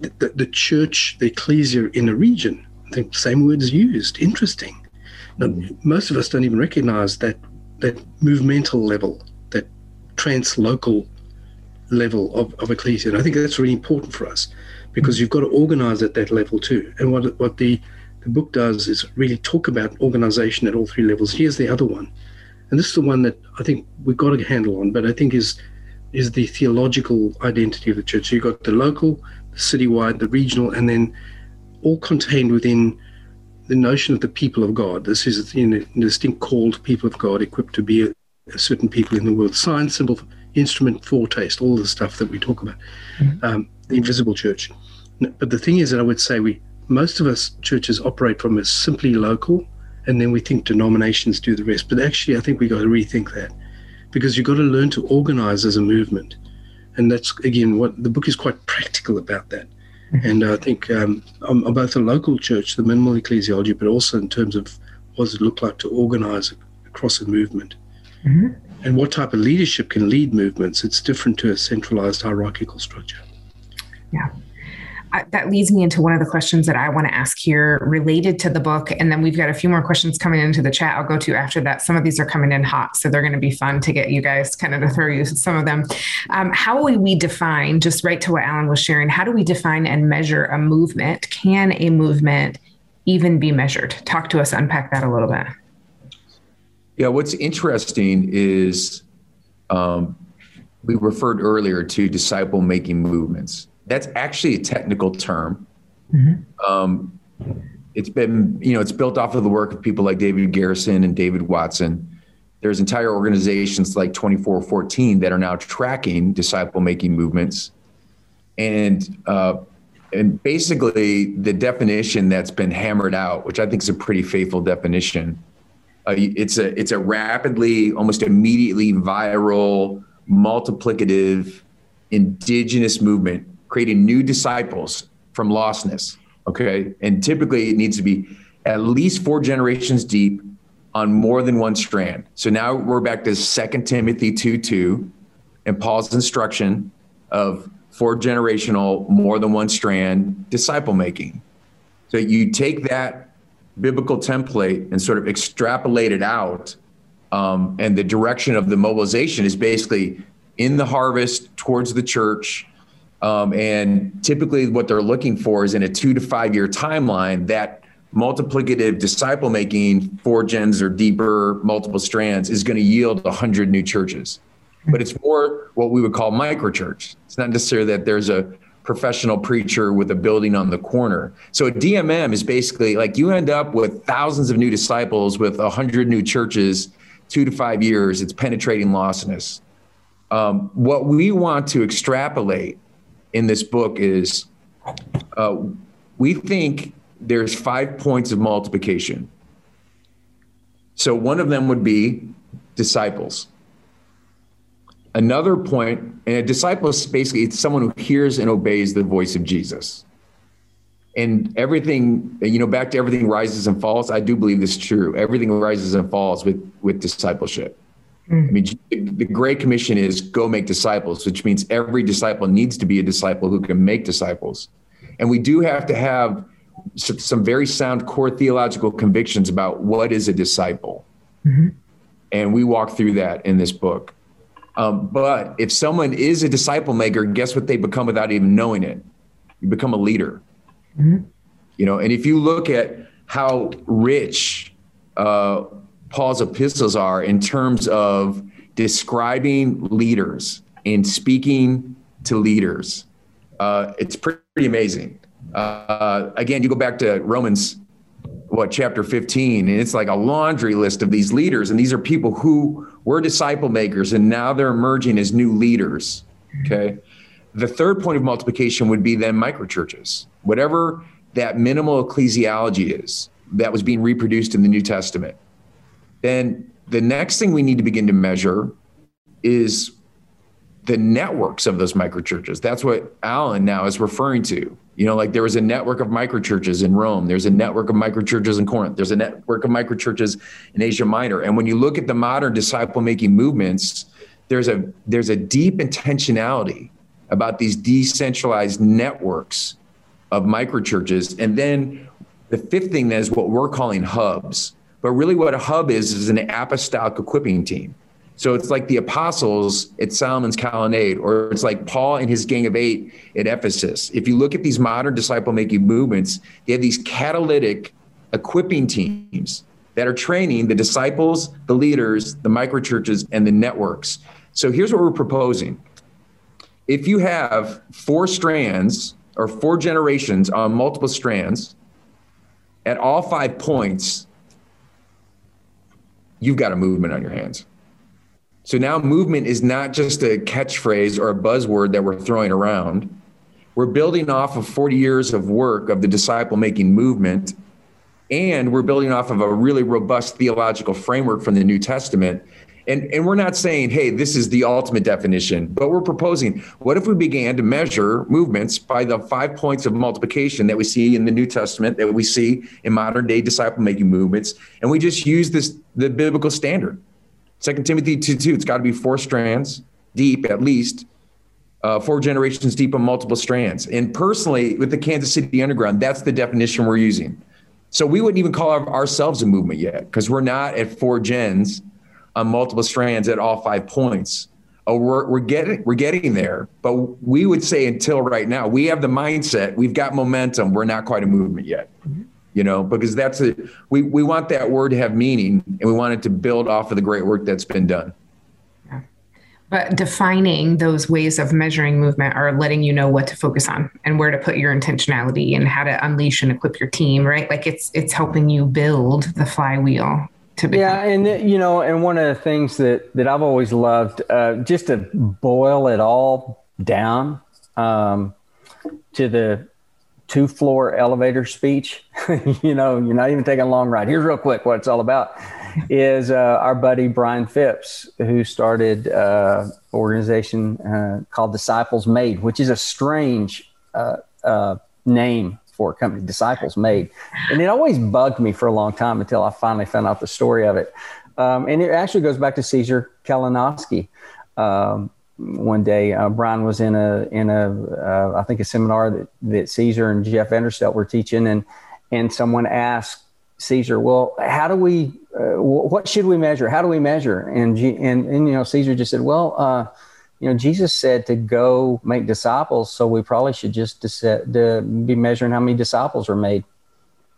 The, the, the, church, the ecclesia in a region. I think the same word is used. Interesting. Now, mm-hmm. most of us don't even recognize that that movemental level translocal level of, of ecclesia. And I think that's really important for us because you've got to organize at that level too. And what, what the, the book does is really talk about organization at all three levels. Here's the other one. And this is the one that I think we've got to handle on, but I think is is the theological identity of the church. So you've got the local, the citywide, the regional, and then all contained within the notion of the people of God. This is you know, distinct called people of God, equipped to be certain people in the world. Sign, symbol, instrument, foretaste, all the stuff that we talk about. Mm-hmm. Um, the invisible church. But the thing is that I would say we most of us churches operate from a simply local, and then we think denominations do the rest. But actually, I think we got to rethink that because you've got to learn to organize as a movement, and that's again what the book is quite practical about that. Mm-hmm. And I think um, on, on both the local church, the minimal ecclesiology, but also in terms of what does it look like to organize across a movement. Mm-hmm. And what type of leadership can lead movements? It's different to a centralized hierarchical structure. Yeah. I, that leads me into one of the questions that I want to ask here related to the book. And then we've got a few more questions coming into the chat I'll go to after that. Some of these are coming in hot, so they're going to be fun to get you guys kind of to throw you some of them. Um, how will we define, just right to what Alan was sharing, how do we define and measure a movement? Can a movement even be measured? Talk to us, unpack that a little bit. Yeah, what's interesting is um, we referred earlier to disciple making movements. That's actually a technical term. Mm-hmm. Um, it's been, you know, it's built off of the work of people like David Garrison and David Watson. There's entire organizations like 2414 that are now tracking disciple making movements. And, uh, and basically, the definition that's been hammered out, which I think is a pretty faithful definition, it's a it's a rapidly, almost immediately viral, multiplicative, indigenous movement, creating new disciples from lostness. Okay. And typically it needs to be at least four generations deep on more than one strand. So now we're back to 2 Timothy 2 2 and Paul's instruction of four generational, more than one strand disciple making. So you take that biblical template and sort of extrapolate it out. Um, and the direction of the mobilization is basically in the harvest towards the church um, and typically, what they're looking for is in a two to five year timeline that multiplicative disciple making, four gens or deeper, multiple strands, is going to yield 100 new churches. But it's more what we would call microchurch. It's not necessarily that there's a professional preacher with a building on the corner. So a DMM is basically like you end up with thousands of new disciples with 100 new churches, two to five years. It's penetrating lostness. Um, what we want to extrapolate in this book is uh, we think there's five points of multiplication. So one of them would be disciples. Another point, and a disciple is basically it's someone who hears and obeys the voice of Jesus. And everything, you know, back to everything rises and falls. I do believe this is true. Everything rises and falls with with discipleship. Mm. I mean, the Great Commission is go make disciples, which means every disciple needs to be a disciple who can make disciples. And we do have to have some very sound core theological convictions about what is a disciple. Mm-hmm. And we walk through that in this book. Um, but if someone is a disciple maker, guess what they become without even knowing it? You become a leader. Mm-hmm. You know, and if you look at how rich uh, Paul's epistles are in terms of describing leaders and speaking to leaders. Uh, it's pretty amazing. Uh, again, you go back to Romans, what, chapter 15, and it's like a laundry list of these leaders. And these are people who were disciple makers and now they're emerging as new leaders. Okay. The third point of multiplication would be then microchurches, whatever that minimal ecclesiology is that was being reproduced in the New Testament then the next thing we need to begin to measure is the networks of those microchurches. That's what Alan now is referring to. You know, like there was a network of microchurches in Rome. There's a network of microchurches in Corinth. There's a network of microchurches in Asia Minor. And when you look at the modern disciple making movements, there's a there's a deep intentionality about these decentralized networks of microchurches. And then the fifth thing is what we're calling hubs. But really, what a hub is is an apostolic equipping team. So it's like the apostles at Solomon's Colonnade, or it's like Paul and his gang of eight at Ephesus. If you look at these modern disciple making movements, they have these catalytic equipping teams that are training the disciples, the leaders, the microchurches, and the networks. So here's what we're proposing. If you have four strands or four generations on multiple strands at all five points, you've got a movement on your hands. So now movement is not just a catchphrase or a buzzword that we're throwing around. We're building off of 40 years of work of the disciple making movement. And we're building off of a really robust theological framework from the New Testament and, and we're not saying, hey, this is the ultimate definition, but we're proposing what if we began to measure movements by the five points of multiplication that we see in the New Testament, that we see in modern day disciple making movements, and we just use this the biblical standard. Second Timothy 2 2, it's got to be four strands deep at least, uh, four generations deep on multiple strands. And personally, with the Kansas City Underground, that's the definition we're using. So we wouldn't even call ourselves a movement yet because we're not at four gens on multiple strands at all five points. Oh, we're, we're getting we're getting there, but we would say until right now we have the mindset, we've got momentum. We're not quite a movement yet, mm-hmm. You know, because that's a we we want that word to have meaning, and we want it to build off of the great work that's been done. But defining those ways of measuring movement are letting you know what to focus on and where to put your intentionality and how to unleash and equip your team, right? Like it's it's helping you build the flywheel to become. Yeah, and you know, and one of the things that that I've always loved, uh, just to boil it all down um, to the two floor elevator speech. you know, you're not even taking a long ride. Here's real quick what it's all about is uh, our buddy Brian Phipps, who started uh, organization uh, called Disciples Made, which is a strange uh, uh, name for a company, Disciples Made. And it always bugged me for a long time until I finally found out the story of it. Um, and it actually goes back to Caesar Kalinowski. Um, one day, uh, Brian was in a in a I think a seminar that, that Caesar and Jeff Vanderstelt were teaching, and and someone asked Caesar, well, how do we uh, what should we measure? How do we measure? And, and, and you know, Caesar just said, well, uh, you know, Jesus said to go make disciples, so we probably should just to be measuring how many disciples are made.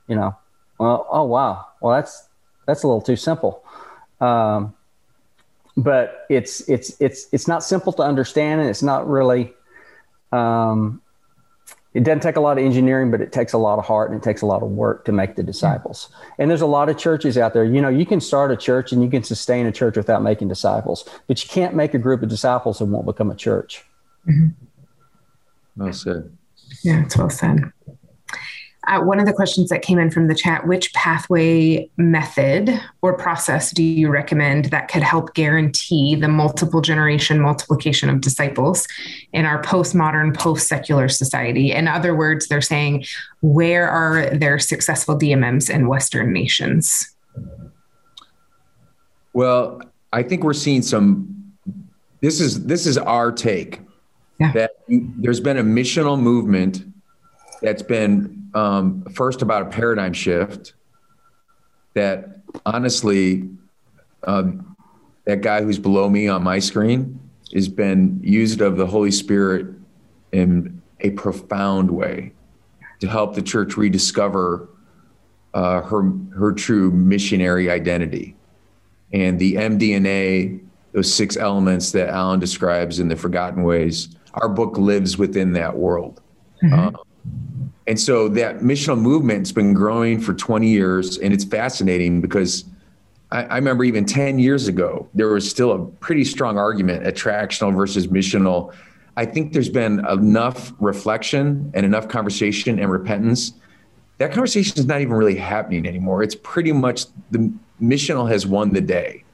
You know, well, oh wow, well that's that's a little too simple. Um, but it's it's it's it's not simple to understand, and it's not really um, it doesn't take a lot of engineering, but it takes a lot of heart and it takes a lot of work to make the disciples. And there's a lot of churches out there. You know, you can start a church and you can sustain a church without making disciples, but you can't make a group of disciples and won't become a church. Mm-hmm. Well said. Yeah, it's well said. Uh, one of the questions that came in from the chat which pathway method or process do you recommend that could help guarantee the multiple generation multiplication of disciples in our postmodern, post secular society? In other words, they're saying, where are there successful DMMs in Western nations? Well, I think we're seeing some. This is this is our take yeah. that there's been a missional movement that's been um, first about a paradigm shift that honestly, um, that guy who's below me on my screen has been used of the Holy Spirit in a profound way to help the church rediscover uh, her her true missionary identity and the MDNA, those six elements that Alan describes in the Forgotten Ways. Our book lives within that world. Mm-hmm. Um, and so that missional movement's been growing for 20 years, and it's fascinating because I, I, remember even 10 years ago, there was still a pretty strong argument attractional versus missional. I think there's been enough reflection and enough conversation and repentance. That conversation is not even really happening anymore. It's pretty much the missional has won the day.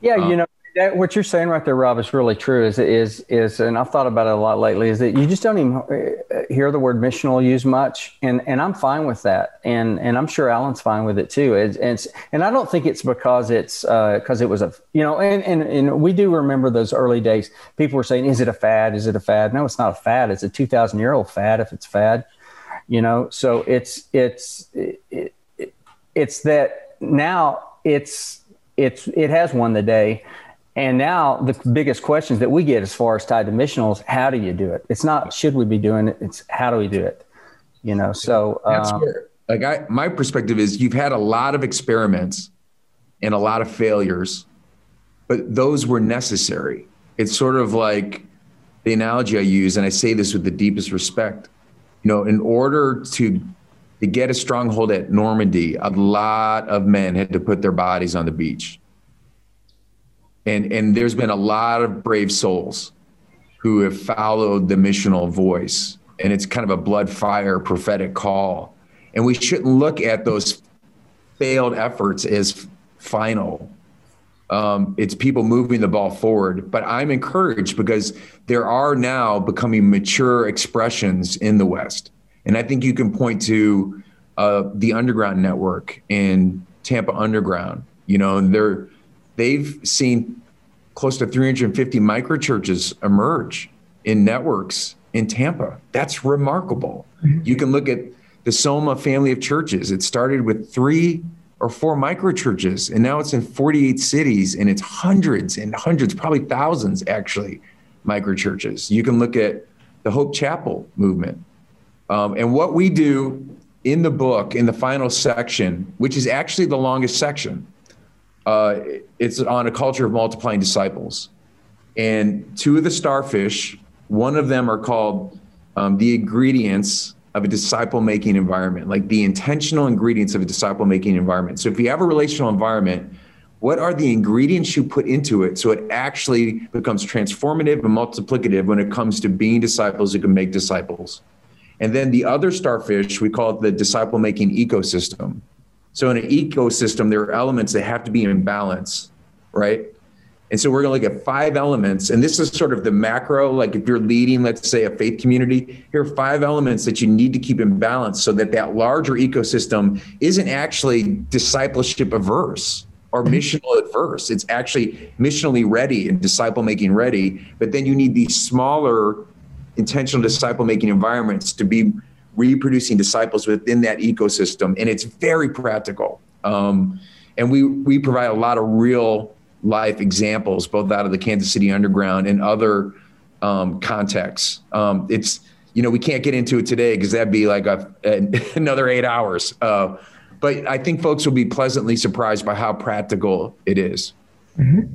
Yeah, um, you know, that, what you're saying right there, Rob, is really true. Is is is, and I've thought about it a lot lately. Is that you just don't even uh, hear the word missional used much, and and I'm fine with that, and and I'm sure Alan's fine with it too. It's, it's and I don't think it's because it's because uh, it was a you know, and, and and we do remember those early days. People were saying, "Is it a fad? Is it a fad?" No, it's not a fad. It's a 2,000 year old fad. If it's fad, you know, so it's it's it, it, it's that now it's it's it has won the day and now the biggest questions that we get as far as tied to missionals, how do you do it? It's not should we be doing it, it's how do we do it? You know, so that's um, where like I my perspective is you've had a lot of experiments and a lot of failures, but those were necessary. It's sort of like the analogy I use, and I say this with the deepest respect. You know, in order to to get a stronghold at Normandy, a lot of men had to put their bodies on the beach and and there's been a lot of brave souls who have followed the missional voice. And it's kind of a blood fire prophetic call. And we shouldn't look at those failed efforts as final. Um, it's people moving the ball forward. But i'm encouraged because there are now becoming mature expressions in the west. And i think you can point to uh, the underground network in tampa underground. You know they're they've seen close to 350 microchurches emerge in networks in Tampa. That's remarkable. Mm-hmm. You can look at the Soma family of churches. It started with three or four microchurches, and now it's in 48 cities, and it's hundreds and hundreds, probably thousands actually, microchurches. You can look at the Hope Chapel movement. Um, and what we do in the book, in the final section, which is actually the longest section, uh, it's on a culture of multiplying disciples. And two of the starfish, one of them are called um, the ingredients of a disciple making environment, like the intentional ingredients of a disciple making environment. So if you have a relational environment, what are the ingredients you put into it so it actually becomes transformative and multiplicative when it comes to being disciples who can make disciples? And then the other starfish, we call it the disciple making ecosystem. So in an ecosystem, there are elements that have to be in balance, right? And so we're going to look at five elements. And this is sort of the macro, like if you're leading, let's say, a faith community, here are five elements that you need to keep in balance so that that larger ecosystem isn't actually discipleship averse or mm-hmm. missional adverse. It's actually missionally ready and disciple making ready. But then you need these smaller intentional disciple making environments to be reproducing disciples within that ecosystem. And it's very practical. Um, and we, we provide a lot of real life examples, both out of the Kansas City Underground and other um, contexts. Um, it's you know we can't get into it today because that'd be like a, another eight hours. Uh, but I think folks will be pleasantly surprised by how practical it is. Mm-hmm.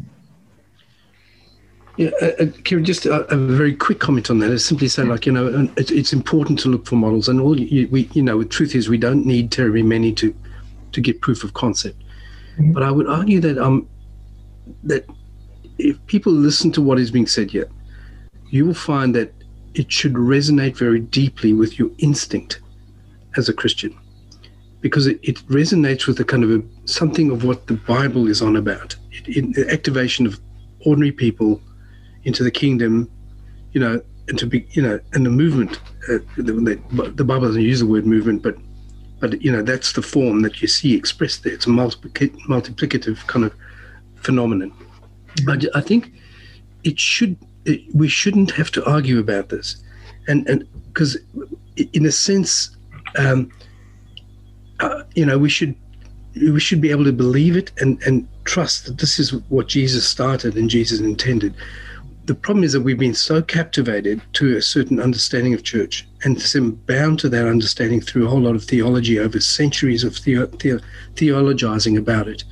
Yeah, uh, uh Kieran, just a, a, very quick comment on that. Is simply saying, like you know, it's, it's important to look for models, and all you, we, you know, the truth is we don't need terribly many to to get proof of concept. Mm-hmm. But I would argue that um, that if people listen to what is being said here, you will find that it should resonate very deeply with your instinct as a Christian, because it, it resonates with the kind of a, something of what the Bible is on about. It, it, the activation of ordinary people into the kingdom, you know, and to be, you know, and the movement. Uh, the, the, Bible doesn't use the word movement, but but you know that's the form that you see expressed there. It's a multiplicative kind of phenomenon. I, I, think it should it, we shouldn't have to argue about this, and and because in a sense, um, uh, you know, we should we should be able to believe it and and trust that this is what Jesus started and Jesus intended. The problem is that we've been so captivated to a certain understanding of church and bound to that understanding through a whole lot of theology over centuries of the, the, theologizing about it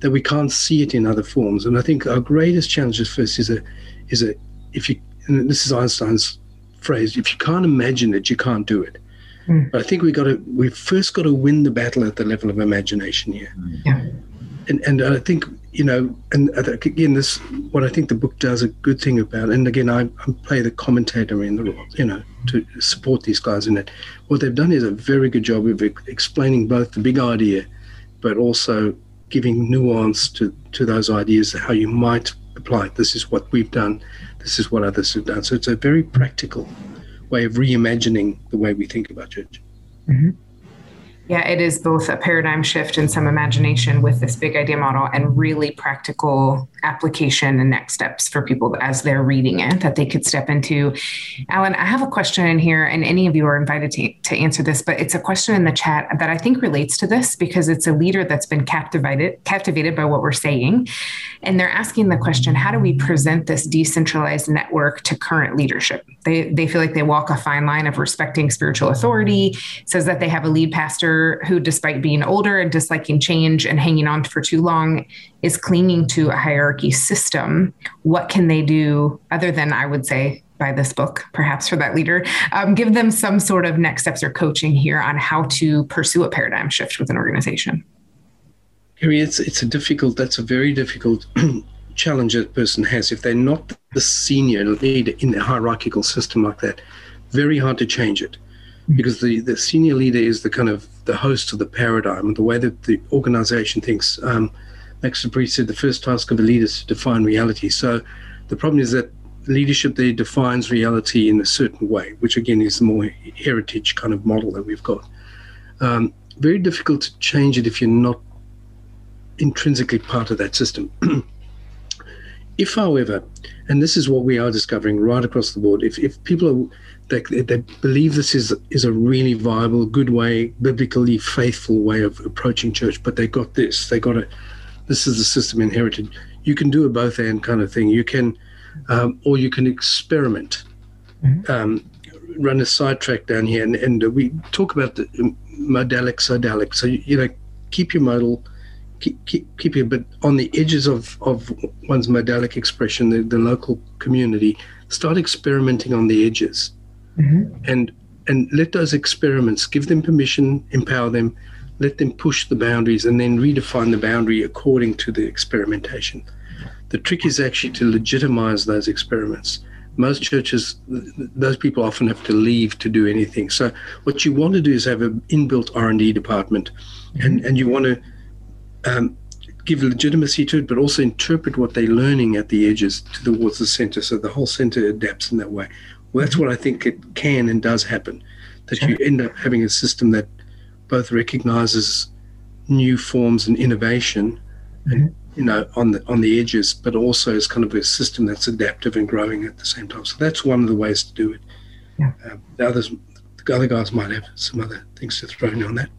that we can't see it in other forms. And I think our greatest challenge at first is a is a if you and this is Einstein's phrase, if you can't imagine it, you can't do it. Mm. But I think we've got to we've first got to win the battle at the level of imagination here. Yeah. And and I think you know, and again, this what I think the book does a good thing about. And again, I, I play the commentator in the role, you know, to support these guys in it. What they've done is a very good job of explaining both the big idea, but also giving nuance to, to those ideas, how you might apply it. This is what we've done, this is what others have done. So it's a very practical way of reimagining the way we think about church. Mm-hmm. Yeah, it is both a paradigm shift and some imagination with this big idea model and really practical application and next steps for people as they're reading it that they could step into. Alan, I have a question in here, and any of you are invited to, to answer this, but it's a question in the chat that I think relates to this because it's a leader that's been captivated captivated by what we're saying. And they're asking the question, how do we present this decentralized network to current leadership? They, they feel like they walk a fine line of respecting spiritual authority, says that they have a lead pastor who, despite being older and disliking change and hanging on for too long, is clinging to a hierarchy system. What can they do other than, I would say, buy this book, perhaps for that leader? Um, give them some sort of next steps or coaching here on how to pursue a paradigm shift with an organization. Harry, it's it's a difficult. That's a very difficult challenge that person has if they're not the senior leader in a hierarchical system like that. Very hard to change it because the, the senior leader is the kind of the host of the paradigm, and the way that the organization thinks. Um, Max De Pree said the first task of a leader is to define reality. So the problem is that leadership there defines reality in a certain way, which again is the more heritage kind of model that we've got. Um, very difficult to change it if you're not intrinsically part of that system. if, however, and this is what we are discovering right across the board, if, if people are they, they believe this is is a really viable, good way, biblically faithful way of approaching church. But they got this. They got it. This is the system inherited. You can do a both and kind of thing. You can, um, or you can experiment. Mm-hmm. Um, run a sidetrack down here, and, and we talk about the modalic, sodalic. So you know, keep your modal, keep, keep, keep it, but on the edges of, of one's modalic expression, the, the local community, start experimenting on the edges. Mm-hmm. And and let those experiments give them permission, empower them, let them push the boundaries, and then redefine the boundary according to the experimentation. The trick is actually to legitimize those experiments. Most churches, those people often have to leave to do anything. So what you want to do is have an inbuilt R&D department, and, and you want to um, give legitimacy to it, but also interpret what they're learning at the edges towards the center. So the whole center adapts in that way. Well, that's what I think it can and does happen. That sure. you end up having a system that both recognizes new forms and innovation, mm-hmm. you know, on the on the edges, but also is kind of a system that's adaptive and growing at the same time. So that's one of the ways to do it. Yeah. Uh, the others, the other guys might have some other things to throw in on that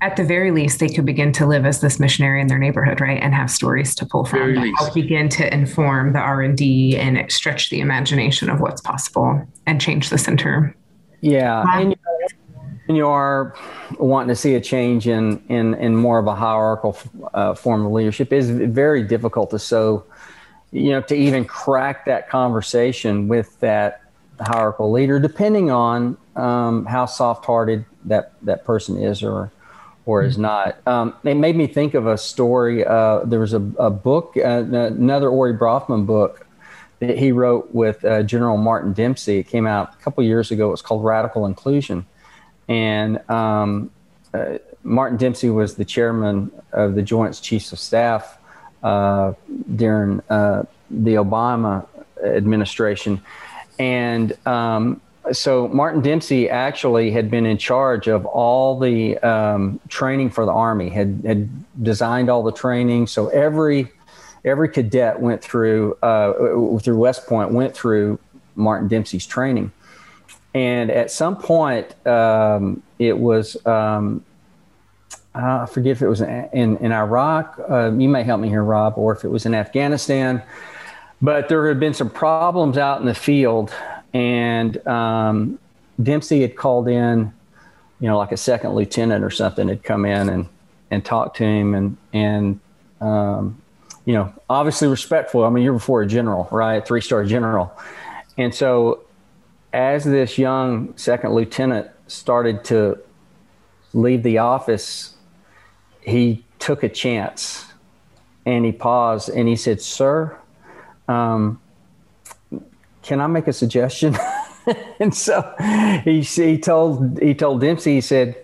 at the very least, they could begin to live as this missionary in their neighborhood, right, and have stories to pull from that help begin to inform the R and D and stretch the imagination of what's possible and change the center. Yeah, and, and, you are wanting to see a change in in in more of a hierarchical uh, form of leadership. Is very difficult to so you know to even crack that conversation with that hierarchical leader, depending on um, how soft-hearted that that person is or or is mm-hmm. not. Um, it made me think of a story. Uh, there was a, a book, uh, another Ori Brafman book that he wrote with uh, General Martin Dempsey. It came out a couple years ago. It was called Radical Inclusion, and um, uh, Martin Dempsey was the chairman of the Joint Chiefs of Staff uh, during uh, the Obama administration, and um, so Martin Dempsey actually had been in charge of all the um, training for the Army, had, had designed all the training. So every every cadet went through uh, through West Point went through Martin Dempsey's training, and at some point um, it was um, I forget if it was in in Iraq. Uh, you may help me here, Rob, or if it was in Afghanistan. But there had been some problems out in the field and um, Dempsey had called in, you know, like a second lieutenant or something had come in and and talked to him and and um, you know, obviously respectful. I mean, you're before a general, right? Three star general, and so as this young second lieutenant started to leave the office, he took a chance and he paused and he said, "Sir." Um, can I make a suggestion? and so he, he told he told Dempsey, he said,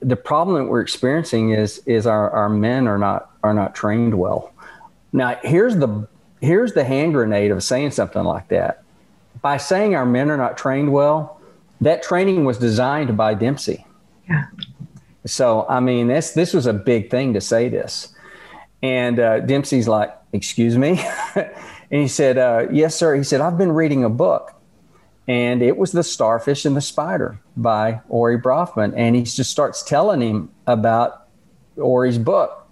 the problem that we're experiencing is is our, our men are not are not trained well. Now here's the here's the hand grenade of saying something like that. By saying our men are not trained well, that training was designed by Dempsey. Yeah. So I mean, this this was a big thing to say this, and uh, Dempsey's like, "Excuse me," And he said, uh, Yes, sir. He said, I've been reading a book. And it was The Starfish and the Spider by Ori Brafman. And he just starts telling him about Ori's book.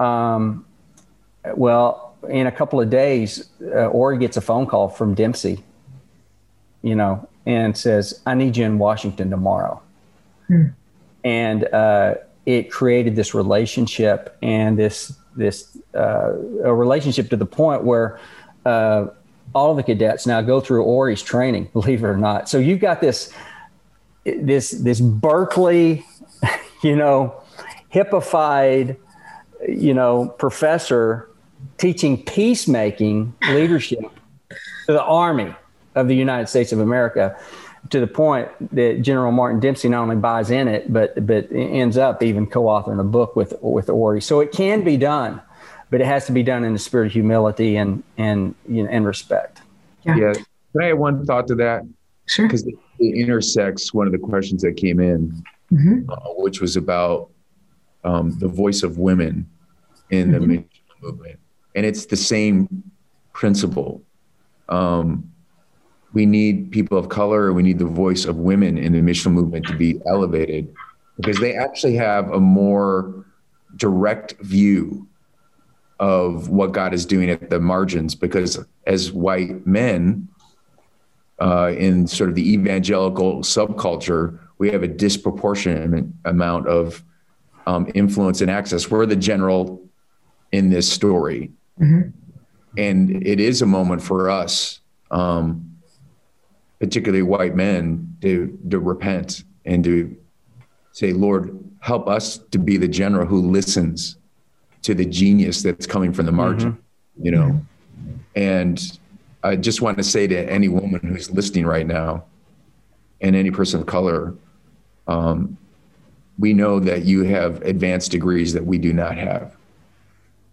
Um, well, in a couple of days, uh, Ori gets a phone call from Dempsey, you know, and says, I need you in Washington tomorrow. Hmm. And uh, it created this relationship and this this uh, a relationship to the point where uh, all of the cadets now go through Ori's training, believe it or not. So you've got this this this Berkeley, you know, hippified, you know, professor teaching peacemaking leadership to the Army of the United States of America to the point that General Martin Dempsey not only buys in it, but but ends up even co-authoring a book with with Ori. So it can be done, but it has to be done in the spirit of humility and and you know, and respect. Yeah. yeah. Can I add one thought to that? Sure. Because it, it, intersects one of the questions that came in, mm-hmm. uh, which was about um, the voice of women in mm-hmm. the movement, and it's the same principle. Um, we need people of color, we need the voice of women in the missional movement to be elevated because they actually have a more direct view of what God is doing at the margins. Because as white men uh, in sort of the evangelical subculture, we have a disproportionate amount of um, influence and access. We're the general in this story. Mm-hmm. And it is a moment for us, um, particularly white men, to, to repent and to say, Lord, help us to be the general who listens to the genius that's coming from the margin, mm-hmm. you know? And I just want to say to any woman who's listening right now and any person of color, um, we know that you have advanced degrees that we do not have.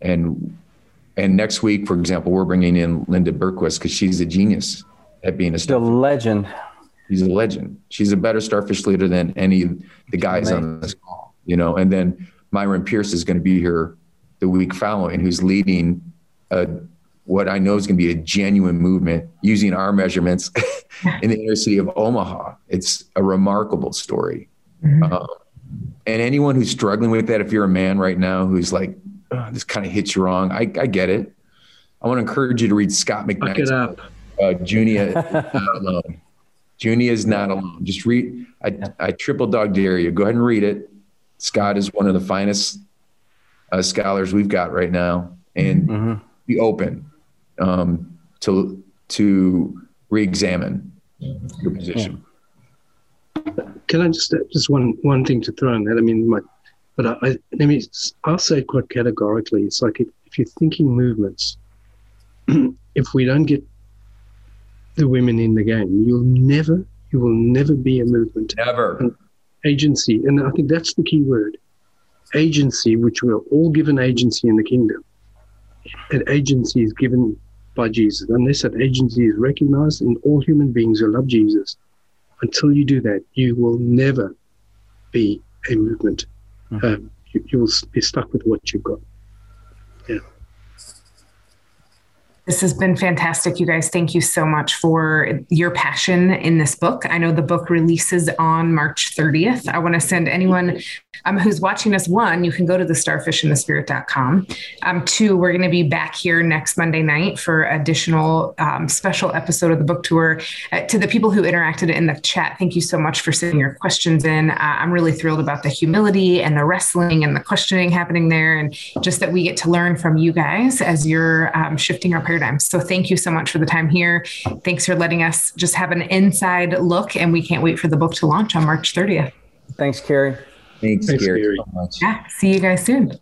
And and next week, for example, we're bringing in Linda Bergquist because she's a genius at being a starfish. legend. She's a legend. She's a better starfish leader than any of the guys on this call, you know. And then Myron Pierce is going to be here the week following, who's leading a, what I know is going to be a genuine movement using our measurements in the inner city of Omaha. It's a remarkable story. Mm-hmm. Um, and anyone who's struggling with that, if you're a man right now who's like, oh, this kind of hits you wrong, I, I, get it. I want to encourage you to read Scot McKnight's up. Uh, Junia not alone. Junia is not alone. Just read. I, I triple dog dare you. Go ahead and read it. Scot is one of the finest uh, scholars we've got right now, and mm-hmm. be open um, to to re-examine your position. Can I just just one one thing to throw in that? I mean, my, but I, I let me I'll say it quite categorically. It's like if, if you're thinking movements, if we don't get the women in the game, you'll never you will never be a movement. Never. An agency, and I think that's the key word. Agency, which we're all given agency in the kingdom. An agency is given by Jesus. Unless that agency is recognized in all human beings who love Jesus, until you do that, you will never be a movement. Mm-hmm. Um, you, you will be stuck with what you've got. Yeah. This has been fantastic, you guys. Thank you so much for your passion in this book. I know the book releases on March 30th. I want to send anyone um, who's watching us one, you can go to the starfishandthespirit.com. Um, two, we're going to be back here next Monday night for additional um, special episode of the book tour. Uh, to the people who interacted in the chat, thank you so much for sending your questions in. Uh, I'm really thrilled about the humility and the wrestling and the questioning happening there, and just that we get to learn from you guys as you're um, shifting our paradigms. So thank you so much for the time here. Thanks for letting us just have an inside look, and we can't wait for the book to launch on March 30th. Thanks, Carrie. Thanks, Thanks Carrie. So yeah, see you guys soon.